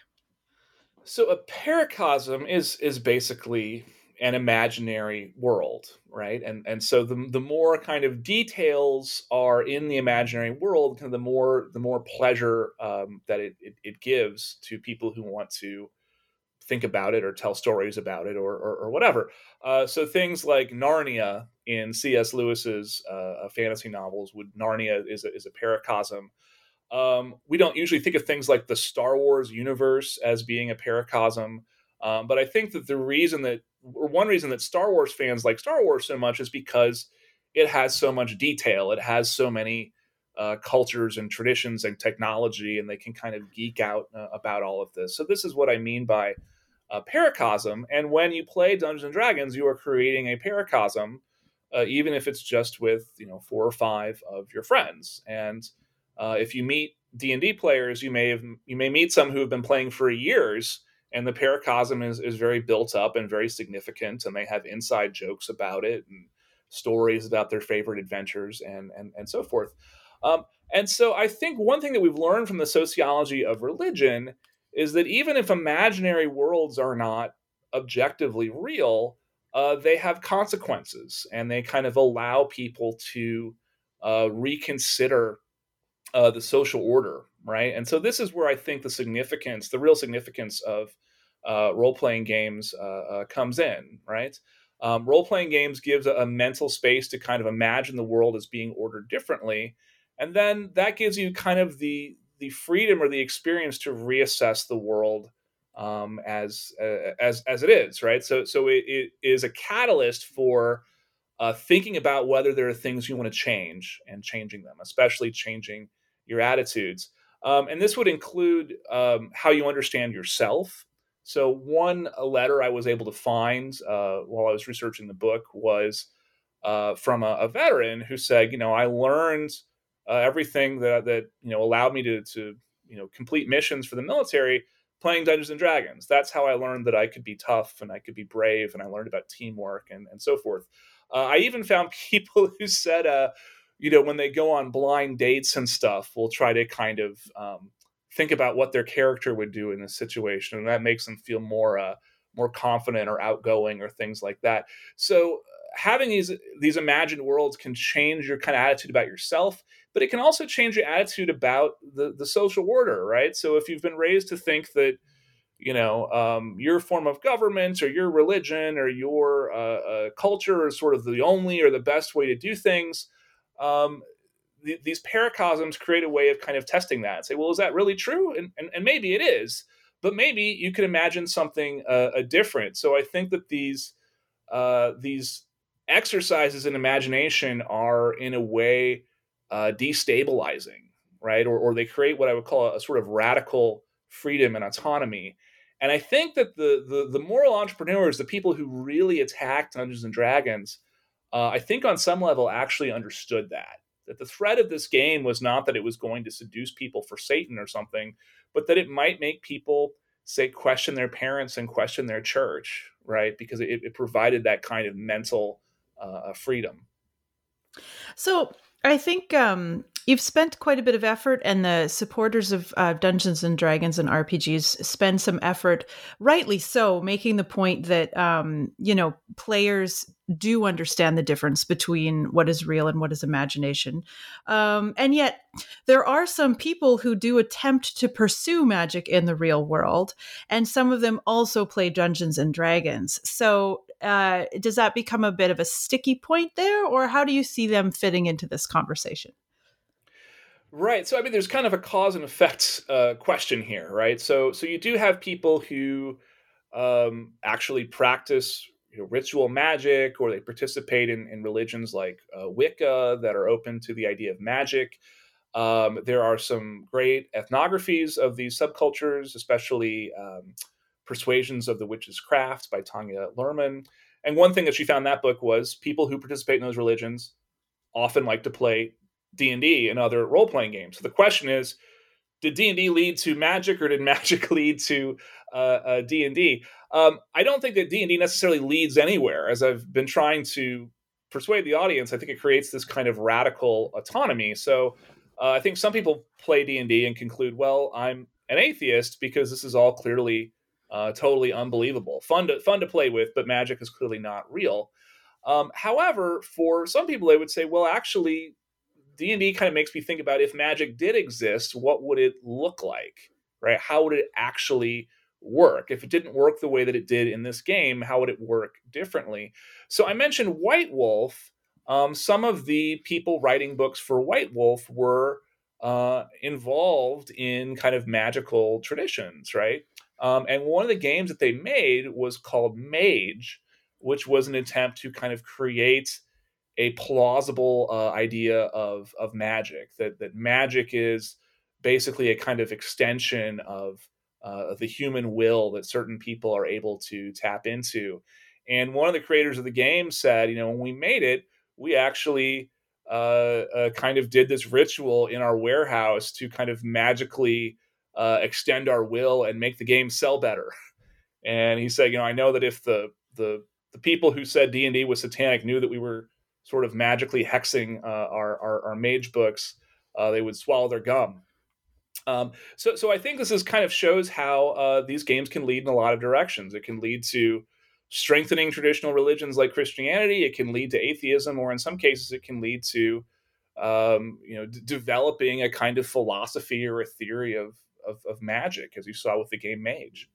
So a paracosm is is basically an imaginary world, right? And and so the the more kind of details are in the imaginary world, kind of the more the more pleasure um, that it, it, it gives to people who want to think about it or tell stories about it or or, or whatever. Uh, so things like Narnia in C.S. Lewis's uh, fantasy novels, would Narnia is a, is a paracosm um, we don't usually think of things like the Star Wars universe as being a paracosm. Um, but I think that the reason that, or one reason that Star Wars fans like Star Wars so much is because it has so much detail. It has so many uh, cultures and traditions and technology, and they can kind of geek out uh, about all of this. So, this is what I mean by a paracosm. And when you play Dungeons and Dragons, you are creating a paracosm, uh, even if it's just with you know four or five of your friends. And uh, if you meet D and D players, you may have you may meet some who have been playing for years, and the paracosm is is very built up and very significant, and they have inside jokes about it and stories about their favorite adventures and and and so forth. Um, and so I think one thing that we've learned from the sociology of religion is that even if imaginary worlds are not objectively real, uh, they have consequences and they kind of allow people to uh, reconsider uh, the social order, right? And so this is where I think the significance, the real significance of uh, role playing games uh, uh, comes in, right? Um, role playing games gives a, a, mental space to kind of imagine the world as being ordered differently, and then that gives you kind of the the freedom or the experience to reassess the world um, as uh, as as it is, right? So so it, it is a catalyst for uh, thinking about whether there are things you want to change and changing them, especially changing your attitudes. Um, and this would include um, how you understand yourself. So, one letter I was able to find uh, while I was researching the book was uh, from a, a, veteran who said, you know, I learned uh, everything that that you know allowed me to to you know complete missions for the military playing Dungeons and Dragons. That's how I learned that I could be tough and I could be brave, and I learned about teamwork and and so forth. Uh, I even found *laughs* people who said, uh, you know, when they go on blind dates and stuff, we'll try to kind of um, think about what their character would do in this situation, and that makes them feel more uh, more confident or outgoing or things like that. So having these these imagined worlds can change your kind of attitude about yourself, but it can also change your attitude about the the social order, right? So if you've been raised to think that you know um, your form of government or your religion or your uh, uh, culture is sort of the only or the best way to do things um, th- these paracosms create a way of kind of testing that and say well is that really true? And, and, and maybe it is but maybe you could imagine something uh, different. So i think that these uh, these exercises in imagination are in a way uh, destabilizing right? Or, or they create what i would call a, a sort of radical freedom and autonomy. And I think that the, the, the moral entrepreneurs, the people who really attacked Dungeons and Dragons, uh, I think on some level actually understood that that the threat of this game was not that it was going to seduce people for Satan or something, but that it might make people say question their parents and question their church, right? Because it, it provided that kind of mental uh, freedom. So I think um, you've spent quite a bit of effort, and the supporters of uh, Dungeons and Dragons and RPGs spend some effort, rightly so, making the point that um, you know players do understand the difference between what is real and what is imagination. Um, and yet, there are some people who do attempt to pursue magic in the real world, and some of them also play Dungeons and Dragons. So, uh, does that become a bit of a sticky point there, or how do you see them fitting into this conversation? Right. So, I mean, there's kind of a cause and effect uh, question here, right? So, so you do have people who um, actually practice you know, ritual magic or they participate in, in religions like uh, Wicca that are open to the idea of magic. Um, there are some great ethnographies of these subcultures, especially um, Persuasions of the Witch's Craft by Tanya Luhrmann. And one thing that she found in that book was people who participate in those religions often like to play D&D and other role-playing games. So the question is, did D&D lead to magic or did *laughs* magic lead to uh, uh, D&D? Um, I don't think that D and D necessarily leads anywhere. As I've been trying to persuade the audience, I think it creates this kind of radical autonomy. So uh, I think some people play D and D and conclude, well, I'm an atheist because this is all clearly uh, totally unbelievable, fun to fun to play with, but magic is clearly not real. Um, however, for some people, they would say, well, actually, D and D kind of makes me think about if magic did exist, what would it look like, right? How would it actually work? If it didn't work the way that it did in this game, how would it work differently? So I mentioned White Wolf. Um, some of the people writing books for White Wolf were uh, involved in kind of magical traditions, right? Um, and one of the games that they made was called Mage, which was an attempt to kind of create a plausible uh, idea of of magic. That that magic is basically a kind of extension of uh, the human will that certain people are able to tap into. And one of the creators of the game said, you know, when we made it, we actually uh, uh, kind of did this ritual in our warehouse to kind of magically uh, extend our will and make the game sell better. And he said, you know, I know that if the the the people who said D and D was satanic knew that we were sort of magically hexing uh, our, our, our mage books, uh, they would swallow their gum. Um, so, so I think this is kind of shows how uh, these games can lead in a lot of directions. It can lead to strengthening traditional religions like Christianity. It can lead to atheism, or in some cases, it can lead to um, you know d- developing a kind of philosophy or a theory of, of, of magic, as you saw with the game Mage.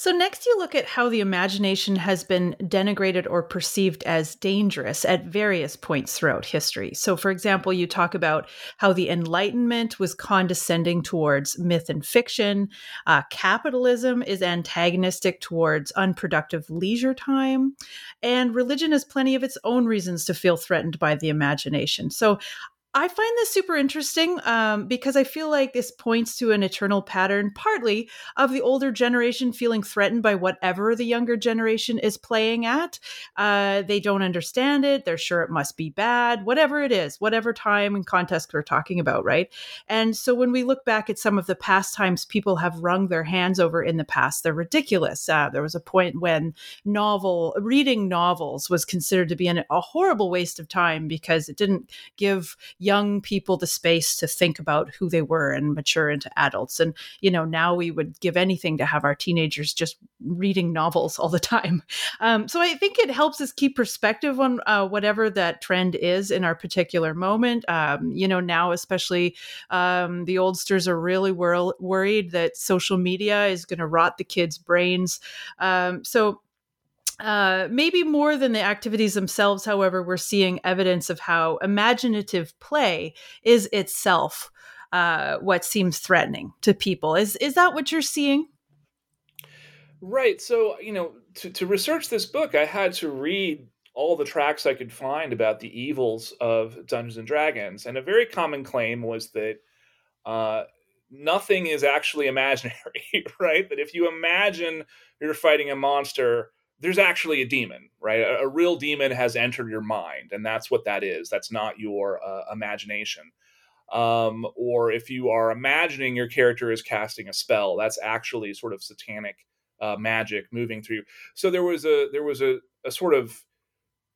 So, next, you look at how the imagination has been denigrated or perceived as dangerous at various points throughout history. So, for example, you talk about how the Enlightenment was condescending towards myth and fiction, uh, capitalism is antagonistic towards unproductive leisure time, and religion has plenty of its own reasons to feel threatened by the imagination. So, I find this super interesting um, because I feel like this points to an eternal pattern, partly of the older generation feeling threatened by whatever the younger generation is playing at. Uh, they don't understand it. They're sure it must be bad, whatever it is, whatever time and context we're talking about, right? And so when we look back at some of the pastimes people have wrung their hands over in the past, they're ridiculous. Uh, there was a point when novel reading novels was considered to be an, a horrible waste of time because it didn't give young people the space to think about who they were and mature into adults. And, you know, now we would give anything to have our teenagers just reading novels all the time. *laughs* Um, so I think it helps us keep perspective on uh, whatever that trend is in our particular moment. Um, you know, now especially um, the oldsters are really wor- worried that social media is going to rot the kids' brains. Um, so uh, maybe more than the activities themselves, however, we're seeing evidence of how imaginative play is itself uh, what seems threatening to people. Is is that what you're seeing? Right. So you know, to, to research this book, I had to read all the tracks I could find about the evils of Dungeons and Dragons, and a very common claim was that uh, nothing is actually imaginary. *laughs* Right. That if you imagine you're fighting a monster there's actually a demon, right? A, a, real demon has entered your mind, and that's what that is. That's not your uh, imagination. Um, or if you are imagining your character is casting a spell, that's actually sort of satanic uh, magic moving through. So there was a there was a, a sort of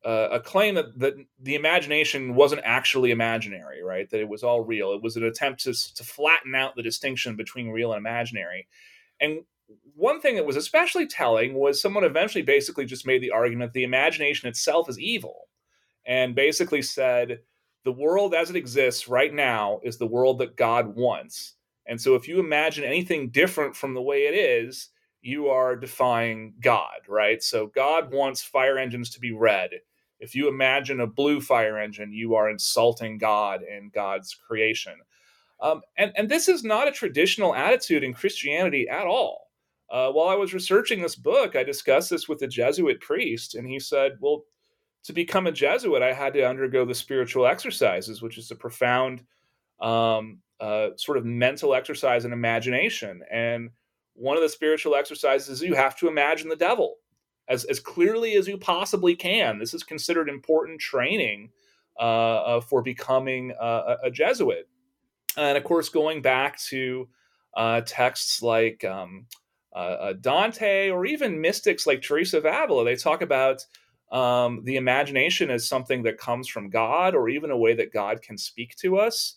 uh, a claim that, that the imagination wasn't actually imaginary, right? That it was all real. It was an attempt to to flatten out the distinction between real and imaginary. And one thing that was especially telling was someone eventually basically just made the argument the imagination itself is evil and basically said the world as it exists right now is the world that God wants. And so if you imagine anything different from the way it is, you are defying God, right? So God wants fire engines to be red. If you imagine a blue fire engine, you are insulting God and God's creation. Um, and, and this is not a traditional attitude in Christianity at all uh, while I was researching this book, I discussed this with a Jesuit priest, and he said, Well, to become a Jesuit, I had to undergo the spiritual exercises, which is a profound um, uh, sort of mental exercise and imagination. And one of the spiritual exercises is you have to imagine the devil as, as clearly as you possibly can. This is considered important training uh, uh for becoming a, a, Jesuit. And of course, going back to uh, texts like um, uh, uh, Dante, or even mystics like Teresa of Avila, they talk about um, the imagination as something that comes from God, or even a way that God can speak to us.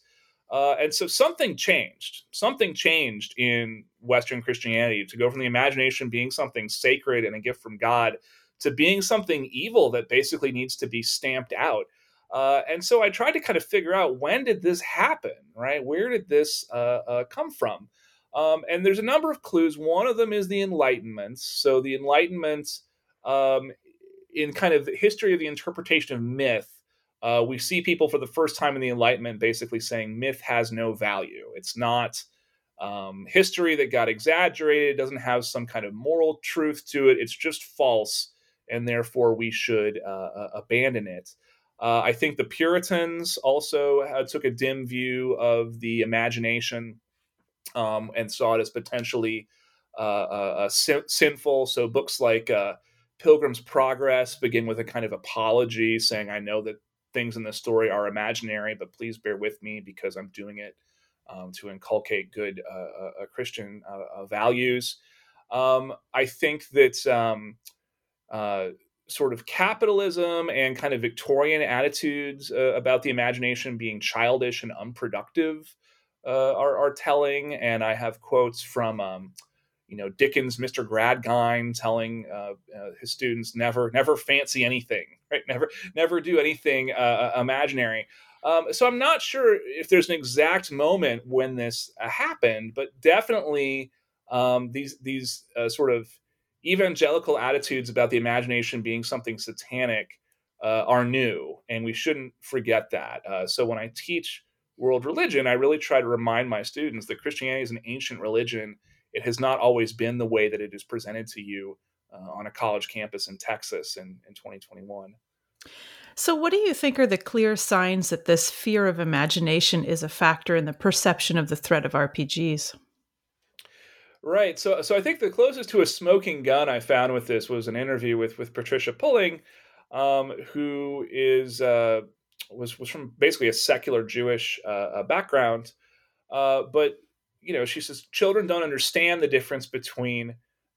Uh, and so something changed. Something changed in Western Christianity to go from the imagination being something sacred and a gift from God to being something evil that basically needs to be stamped out. Uh, and so I tried to kind of figure out when did this happen, right? Where did this uh, uh come from? Um, and there's a number of clues. One of them is the Enlightenment. So the Enlightenment, um, in kind of the history of the interpretation of myth, uh, we see people for the first time in the Enlightenment basically saying myth has no value. It's not um, history that got exaggerated. It doesn't have some kind of moral truth to it. It's just false, and therefore we should uh, uh, abandon it. Uh, I think the Puritans also uh, took a dim view of the imagination um, and saw it as potentially uh, uh, uh, sin- sinful. So books like uh, Pilgrim's Progress begin with a kind of apology, saying, "I know that things in this story are imaginary, but please bear with me because I'm doing it um, to inculcate good uh, uh, Christian values." Um, I think that um, sort of capitalism and kind of Victorian attitudes about the imagination being childish and unproductive uh, are, are telling, and I have quotes from um, you know Dickens, Mr. Gradgrind, telling uh, uh, his students never never fancy anything, *laughs* right? Never never do anything uh, uh, imaginary. Um, so I'm not sure if there's an exact moment when this uh, happened, but definitely um, these these sort of evangelical attitudes about the imagination being something satanic are new, and we shouldn't forget that. so when I teach world religion, I really try to remind my students that Christianity is an ancient religion. It has not always been the way that it is presented to you uh, on a college campus in Texas in, in 2021. So, what do you think are the clear signs that this fear of imagination is a factor in the perception of the threat of RPGs? Right. So, so I think the closest to a smoking gun I found with this was an interview with with Patricia Pulling, um, who is uh, was was from basically a secular Jewish uh, uh, background, uh, but you know she says children don't understand the difference between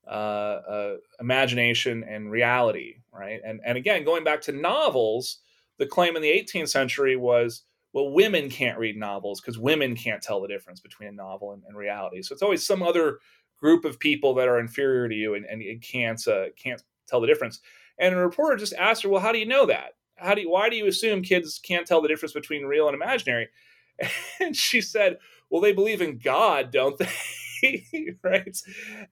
uh, uh, imagination and reality, right? And and again, going back to novels, the claim in the 18th century was well, women can't read novels because women can't tell the difference between a novel and, and, reality. So it's always some other group of people that are inferior to you and, and can't uh, can't tell the difference. And a reporter just asked her, "Well, how do you know that? How do you, why do you assume kids can't tell the difference between real and imaginary?" *laughs* And she said, "Well, they believe in God, don't they?" *laughs* right?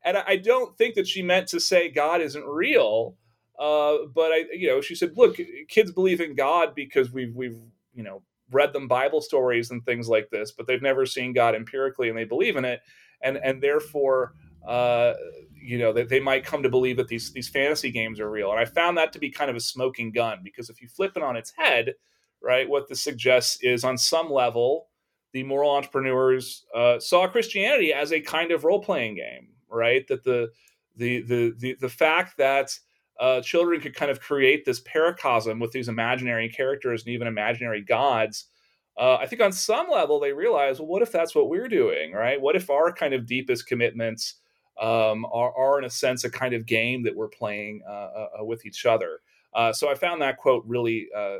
And I don't think that she meant to say God isn't real. Uh, but I, you know, she said, "Look, kids believe in God because we've we've you know read them Bible stories and things like this, but they've never seen God empirically and they believe in it, and and therefore." Uh, you know that they might come to believe that these these fantasy games are real and i found that to be kind of a smoking gun because if you flip it on its head right what this suggests is on some level the moral entrepreneurs uh, saw christianity as a kind of role-playing game right that the the the the, the fact that uh, children could kind of create this paracosm with these imaginary characters and even imaginary gods uh, I think on some level they realize, well, what if that's what we're doing, right? What if our kind of deepest commitments um, are, are, in a sense, a kind of game that we're playing uh, uh, uh with each other. Uh, so I found that quote really uh,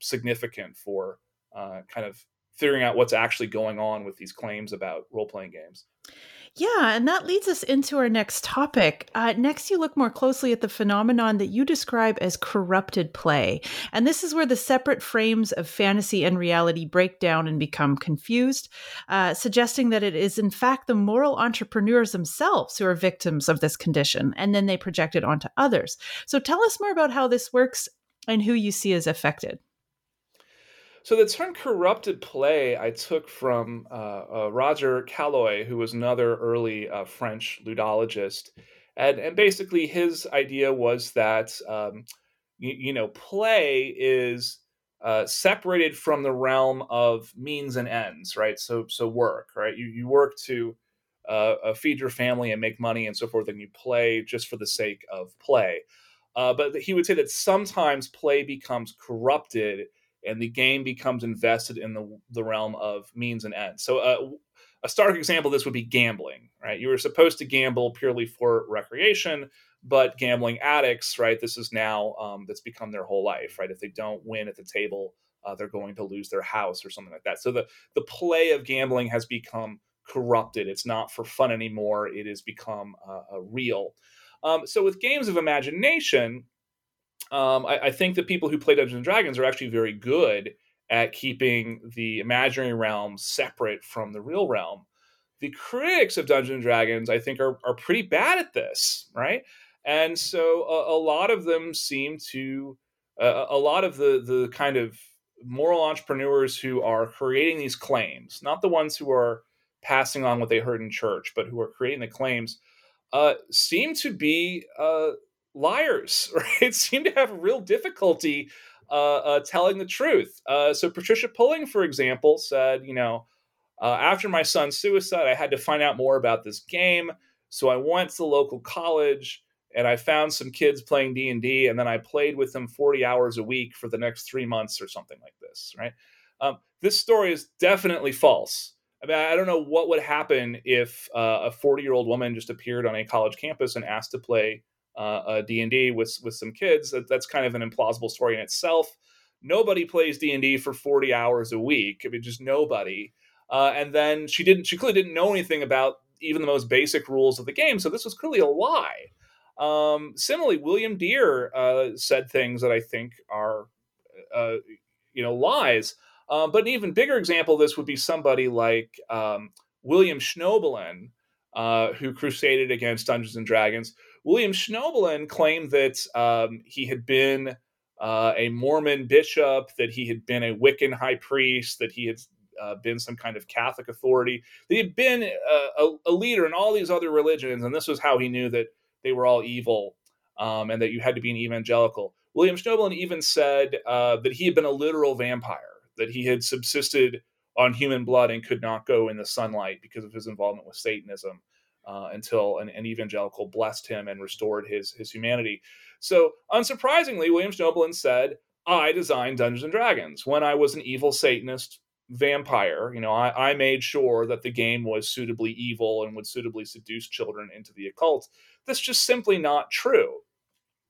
significant for kind of figuring out what's actually going on with these claims about role playing games. Yeah, and that leads us into our next topic. Uh, next, you look more closely at the phenomenon that you describe as corrupted play. And this is where the separate frames of fantasy and reality break down and become confused, uh, suggesting that it is, in fact, the moral entrepreneurs themselves who are victims of this condition, and then they project it onto others. So tell us more about how this works and who you see as affected. So the term corrupted play I took from uh, uh, Roger Caillois, who was another early uh, French ludologist, and and basically his idea was that um, you, you, know play is uh, separated from the realm of means and ends, right? So so work, right? You you work to uh, uh, feed your family and make money and so forth, and you play just for the sake of play. but he would say that sometimes play becomes corrupted and the game becomes invested in the, the realm of means and ends. So, uh, a stark example of this would be gambling, right? You were supposed to gamble purely for recreation, but gambling addicts, right? This is now um, that's become their whole life, right? If they don't win at the table, uh, they're going to lose their house or something like that. So the the play of gambling has become corrupted. It's not for fun anymore. It has become uh, real. Um, so with games of imagination, um, I, I, think the people who play Dungeons and Dragons are actually very good at keeping the imaginary realm separate from the real realm. The critics of Dungeons and Dragons, I think, are, are pretty bad at this, right? And so a, a lot of them seem to, uh, a lot of the the kind of moral entrepreneurs who are creating these claims, not the ones who are passing on what they heard in church, but who are creating the claims, uh, seem to be uh, liars, *laughs* right? Seem to have real difficulty uh, uh, telling the truth. Uh, so Patricia Pulling, for example, said, you know, uh, after my son's suicide, I had to find out more about this game. So I went to the local college and I found some kids playing D and D, and then I played with them 40 hours a week for the next three months or something like this, right? Um, this story is definitely false. I mean, I don't know what would happen if uh, a 40 year old woman just appeared on a college campus and asked to play uh, D and D with with some kids. That, that's kind of an implausible story in itself. Nobody plays D and D for forty hours a week. I mean, just nobody. Uh, and then she didn't. She clearly didn't know anything about even the most basic rules of the game. So this was clearly a lie. Um, similarly, William Dear uh, said things that I think are, uh, you know, lies. Um, but an even bigger example of this would be somebody like um, William Schnoebelen, uh, who crusaded against Dungeons and Dragons, William Schnoebelen claimed that um, he had been uh, a Mormon bishop, that he had been a Wiccan high priest, that he had uh, been some kind of Catholic authority, that he had been a, a, a, leader in all these other religions, and this was how he knew that they were all evil um, and that you had to be an evangelical. William Schnoebelen even said uh, that he had been a literal vampire, that he had subsisted on human blood and could not go in the sunlight because of his involvement with Satanism uh, until an, an, evangelical blessed him and restored his his humanity. So, unsurprisingly, William Schnoebelen said, "I designed Dungeons and Dragons when I was an evil Satanist vampire. You know, I, I made sure that the game was suitably evil and would suitably seduce children into the occult. That's just simply not true."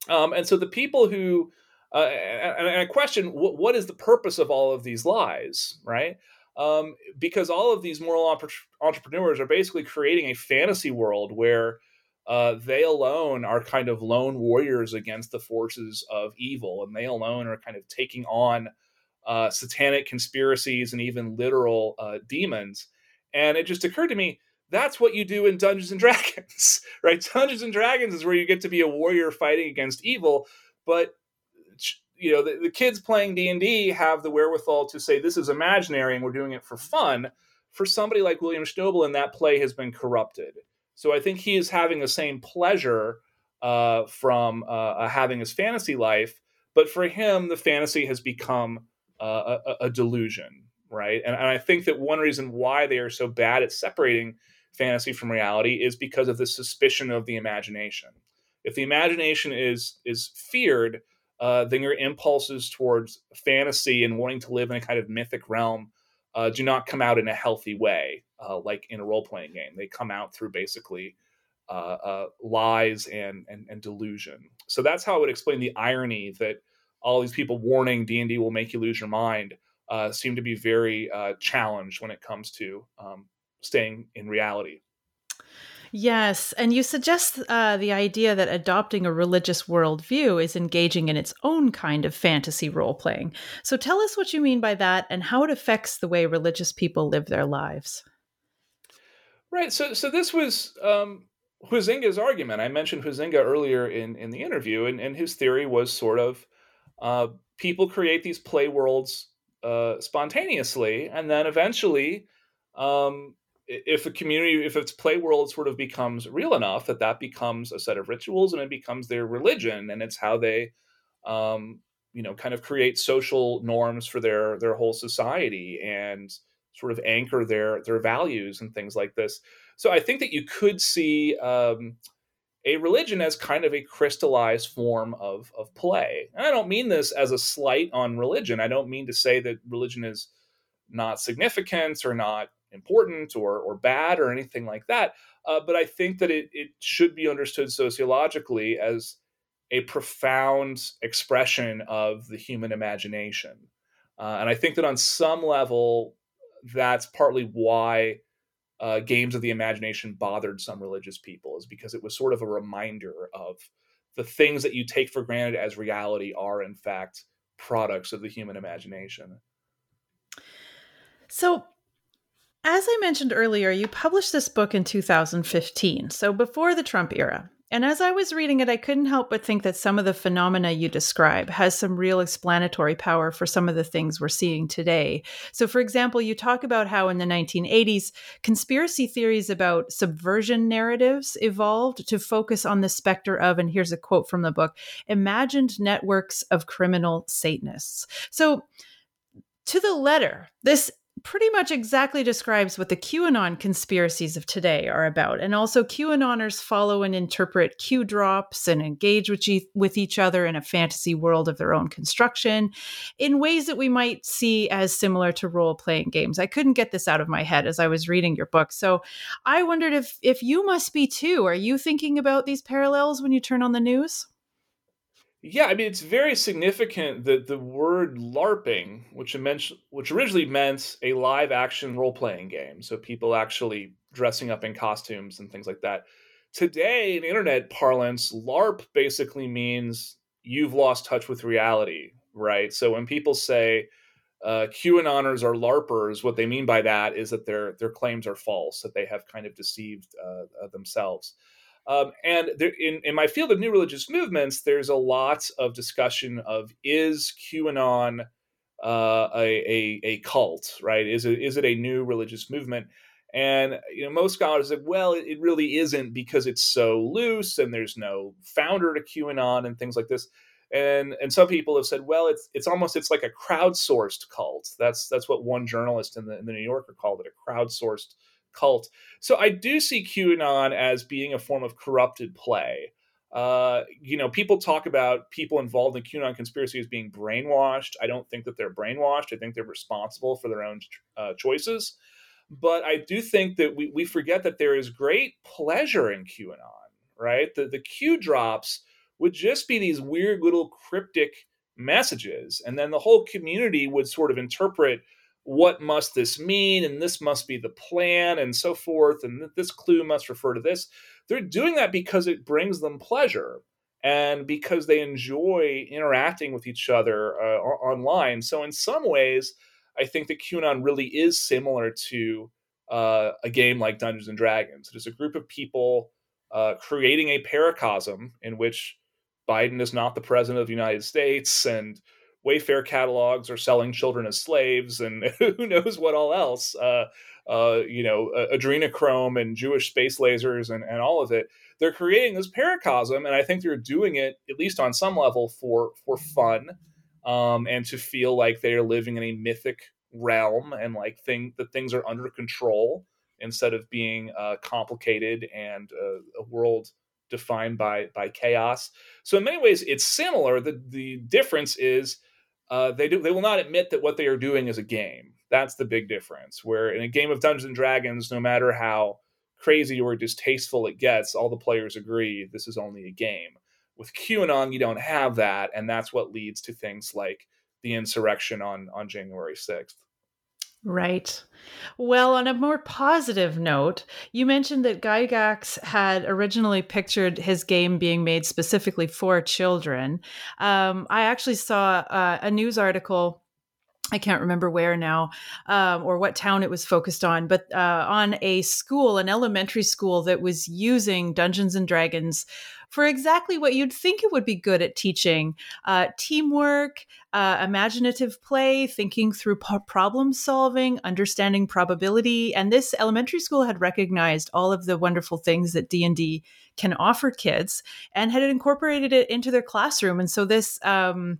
Um, and so, the people who uh, and, and I question what, what is the purpose of all of these lies, right? Um, because all of these moral entrepreneurs are basically creating a fantasy world where uh, they alone are kind of lone warriors against the forces of evil, and they alone are kind of taking on uh, satanic conspiracies and even literal uh, demons. And it just occurred to me that's what you do in Dungeons and *laughs* Dragons, right? Dungeons and Dragons is where you get to be a warrior fighting against evil, but you know the, the kids playing d&d have the wherewithal to say this is imaginary and we're doing it for fun for somebody like william Schnoebelen, that play has been corrupted. So i think he is having the same pleasure uh, from uh, having his fantasy life but for him the fantasy has become uh, a, a, delusion right? And, and i think that one reason why they are so bad at separating fantasy from reality is because of the suspicion of the imagination. If the imagination is is feared uh, then your impulses towards fantasy and wanting to live in a kind of mythic realm uh, do not come out in a healthy way, uh, like in a role playing game. They come out through basically uh, uh, lies and, and, and delusion. So that's how I would explain the irony that all these people warning D and D will make you lose your mind uh, seem to be very challenged when it comes to um, staying in reality. Yes, and you suggest uh, the idea that adopting a religious worldview is engaging in its own kind of fantasy role playing. So tell us what you mean by that and how it affects the way religious people live their lives. Right. So, so this was um, Huizinga's argument. I mentioned Huizinga earlier in, in the interview, and, and his theory was sort of uh, people create these play worlds uh, spontaneously, and then eventually um, if a community if its play world sort of becomes real enough that that becomes a set of rituals and it becomes their religion and it's how they um, you know kind of create social norms for their their whole society and sort of anchor their their values and things like this. So i think that you could see um, a religion as kind of a crystallized form of of play. And i don't mean this as a slight on religion. I don't mean to say that religion is not significant or not important or or bad or anything like that. Uh, but I think that it it should be understood sociologically as a profound expression of the human imagination. Uh, and I think that on some level, that's partly why uh, games of the imagination bothered some religious people, is because it was sort of a reminder of the things that you take for granted as reality are, in fact, products of the human imagination. So, as I mentioned earlier, you published this book in 2015, so before the Trump era. And as I was reading it, I couldn't help but think that some of the phenomena you describe has some real explanatory power for some of the things we're seeing today. So, for example, you talk about how in the 1980s, conspiracy theories about subversion narratives evolved to focus on the specter of, and here's a quote from the book, imagined networks of criminal Satanists. So, to the letter, this pretty much exactly describes what the QAnon conspiracies of today are about. And also, QAnoners follow and interpret Q drops and engage with, e- with each other in a fantasy world of their own construction in ways that we might see as similar to role playing games. I couldn't get this out of my head as I was reading your book. So I wondered if, if you must be too. Are you thinking about these parallels when you turn on the news? Yeah, I mean it's very significant that the word LARPing, which which originally meant a live action role playing game, so people actually dressing up in costumes and things like that. Today, in internet parlance, LARP basically means you've lost touch with reality, right? So when people say uh, QAnoners are LARPers, what they mean by that is that their their claims are false, that they have kind of deceived uh, themselves. Um, and there, in, in my field of new religious movements, there's a lot of discussion of is QAnon uh, a, a, a cult, right? Is it is it a new religious movement? And you know, most scholars say, well, it, it really isn't because it's so loose and there's no founder to QAnon and things like this. And and some people have said, well, it's it's almost it's like a crowdsourced cult. That's that's what one journalist in the in the New Yorker called it, a crowdsourced cult. So I do see QAnon as being a form of corrupted play. Uh, you know, people talk about people involved in QAnon conspiracy as being brainwashed. I don't think that they're brainwashed. I think they're responsible for their own uh, choices. But I do think that we, we forget that there is great pleasure in QAnon, right? The, the Q drops would just be these weird little cryptic messages. And then the whole community would sort of interpret what must this mean and this must be the plan and so forth and this clue must refer to this they're doing that because it brings them pleasure and because they enjoy interacting with each other uh, online. So in some ways i think that qanon really is similar to uh, a game like dungeons and dragons. It is a group of people uh, creating a paracosm in which biden is not the president of the united states and Wayfair catalogs are selling children as slaves, and *laughs* who knows what all else. Uh, uh, you know, adrenochrome and Jewish space lasers and, and all of it. They're creating this paracosm, and I think they're doing it at least on some level for for fun, um, and to feel like they are living in a mythic realm and like thing that things are under control instead of being uh, complicated and uh, a world defined by by chaos. So in many ways, it's similar. The the difference is uh, they do they will not admit that what they are doing is a game. That's the big difference. Where in a game of Dungeons and Dragons, no matter how crazy or distasteful it gets, all the players agree this is only a game. With QAnon, you don't have that, and that's what leads to things like the insurrection on on January sixth. Right. Well, on a more positive note, you mentioned that Gygax had originally pictured his game being made specifically for children. Um, I actually saw uh, a news article I can't remember where now um, or what town it was focused on, but uh, on a school, an elementary school that was using Dungeons and Dragons for exactly what you'd think it would be good at teaching uh, teamwork, uh, imaginative play, thinking through po- problem solving, understanding probability. And this elementary school had recognized all of the wonderful things that D&D can offer kids and had incorporated it into their classroom. And so this... Um,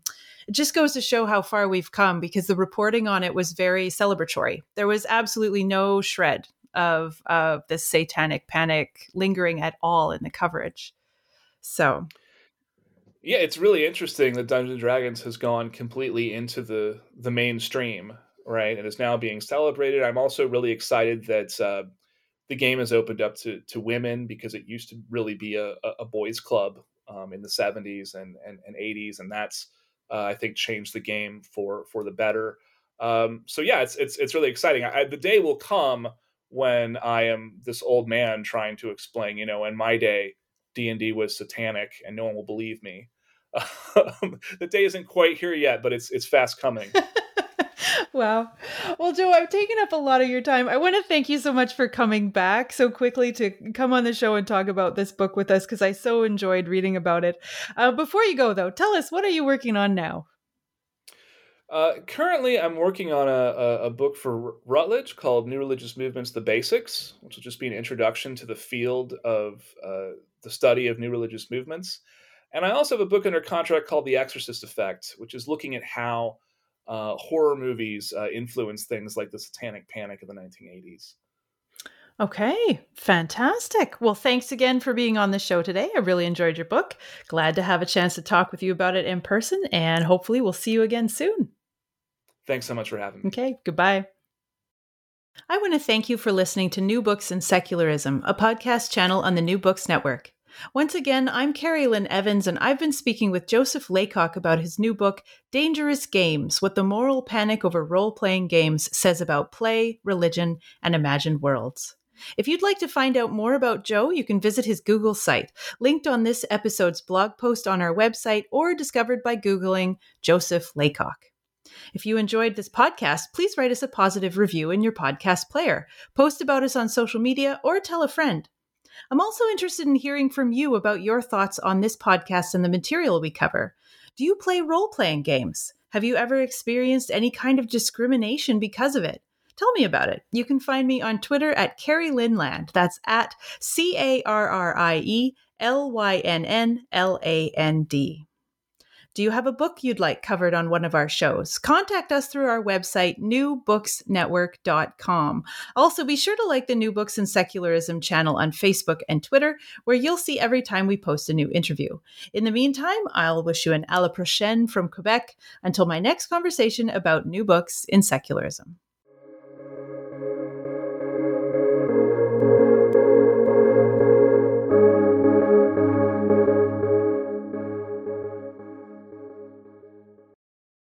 just goes to show how far we've come because the reporting on it was very celebratory. There was absolutely no shred of of the satanic panic lingering at all in the coverage. So yeah, it's really interesting that Dungeons and Dragons has gone completely into the the mainstream, right? And is now being celebrated. I'm also really excited that uh, the game has opened up to to women because it used to really be a, a boys' club um, in the 70s and, and, and 80s, and that's uh, I think changed the game for for the better. Um, so yeah, it's it's it's really exciting. I, the day will come when I am this old man trying to explain, you know, in my day, D and D was satanic, and no one will believe me. *laughs* Um, the day isn't quite here yet, but it's it's fast coming. *laughs* wow. Well, Joe, I've taken up a lot of your time. I want to thank you so much for coming back so quickly to come on the show and talk about this book with us because I so enjoyed reading about it. Uh, before you go, though, tell us what are you working on now? Uh, currently, I'm working on a, a, book for Routledge called New Religious Movements The Basics, which will just be an introduction to the field of uh, the study of new religious movements. And I also have a book under contract called The Exorcist Effect, which is looking at how uh, horror movies uh, influenced things like the Satanic Panic of the 1980s. Okay, fantastic. Well, thanks again for being on the show today. I really enjoyed your book. Glad to have a chance to talk with you about it in person, and hopefully, we'll see you again soon. Thanks so much for having me. Okay, goodbye. I want to thank you for listening to New Books in Secularism, a podcast channel on the New Books Network. Once again, I'm Carrie Lynn Evans, and I've been speaking with Joseph Laycock about his new book, Dangerous Games What the Moral Panic Over Role Playing Games Says About Play, Religion, and Imagined Worlds. If you'd like to find out more about Joe, you can visit his Google site, linked on this episode's blog post on our website or discovered by Googling Joseph Laycock. If you enjoyed this podcast, please write us a positive review in your podcast player, post about us on social media, or tell a friend. I'm also interested in hearing from you about your thoughts on this podcast and the material we cover. Do you play role playing games? Have you ever experienced any kind of discrimination because of it? Tell me about it. You can find me on Twitter at Carrie Lynnland. That's at C A R R I E L Y N N L A N D. Do you have a book you'd like covered on one of our shows? Contact us through our website, newbooksnetwork.com. Also, be sure to like the New Books in Secularism channel on Facebook and Twitter, where you'll see every time we post a new interview. In the meantime, I'll wish you an à la prochaine from Quebec until my next conversation about new books in secularism.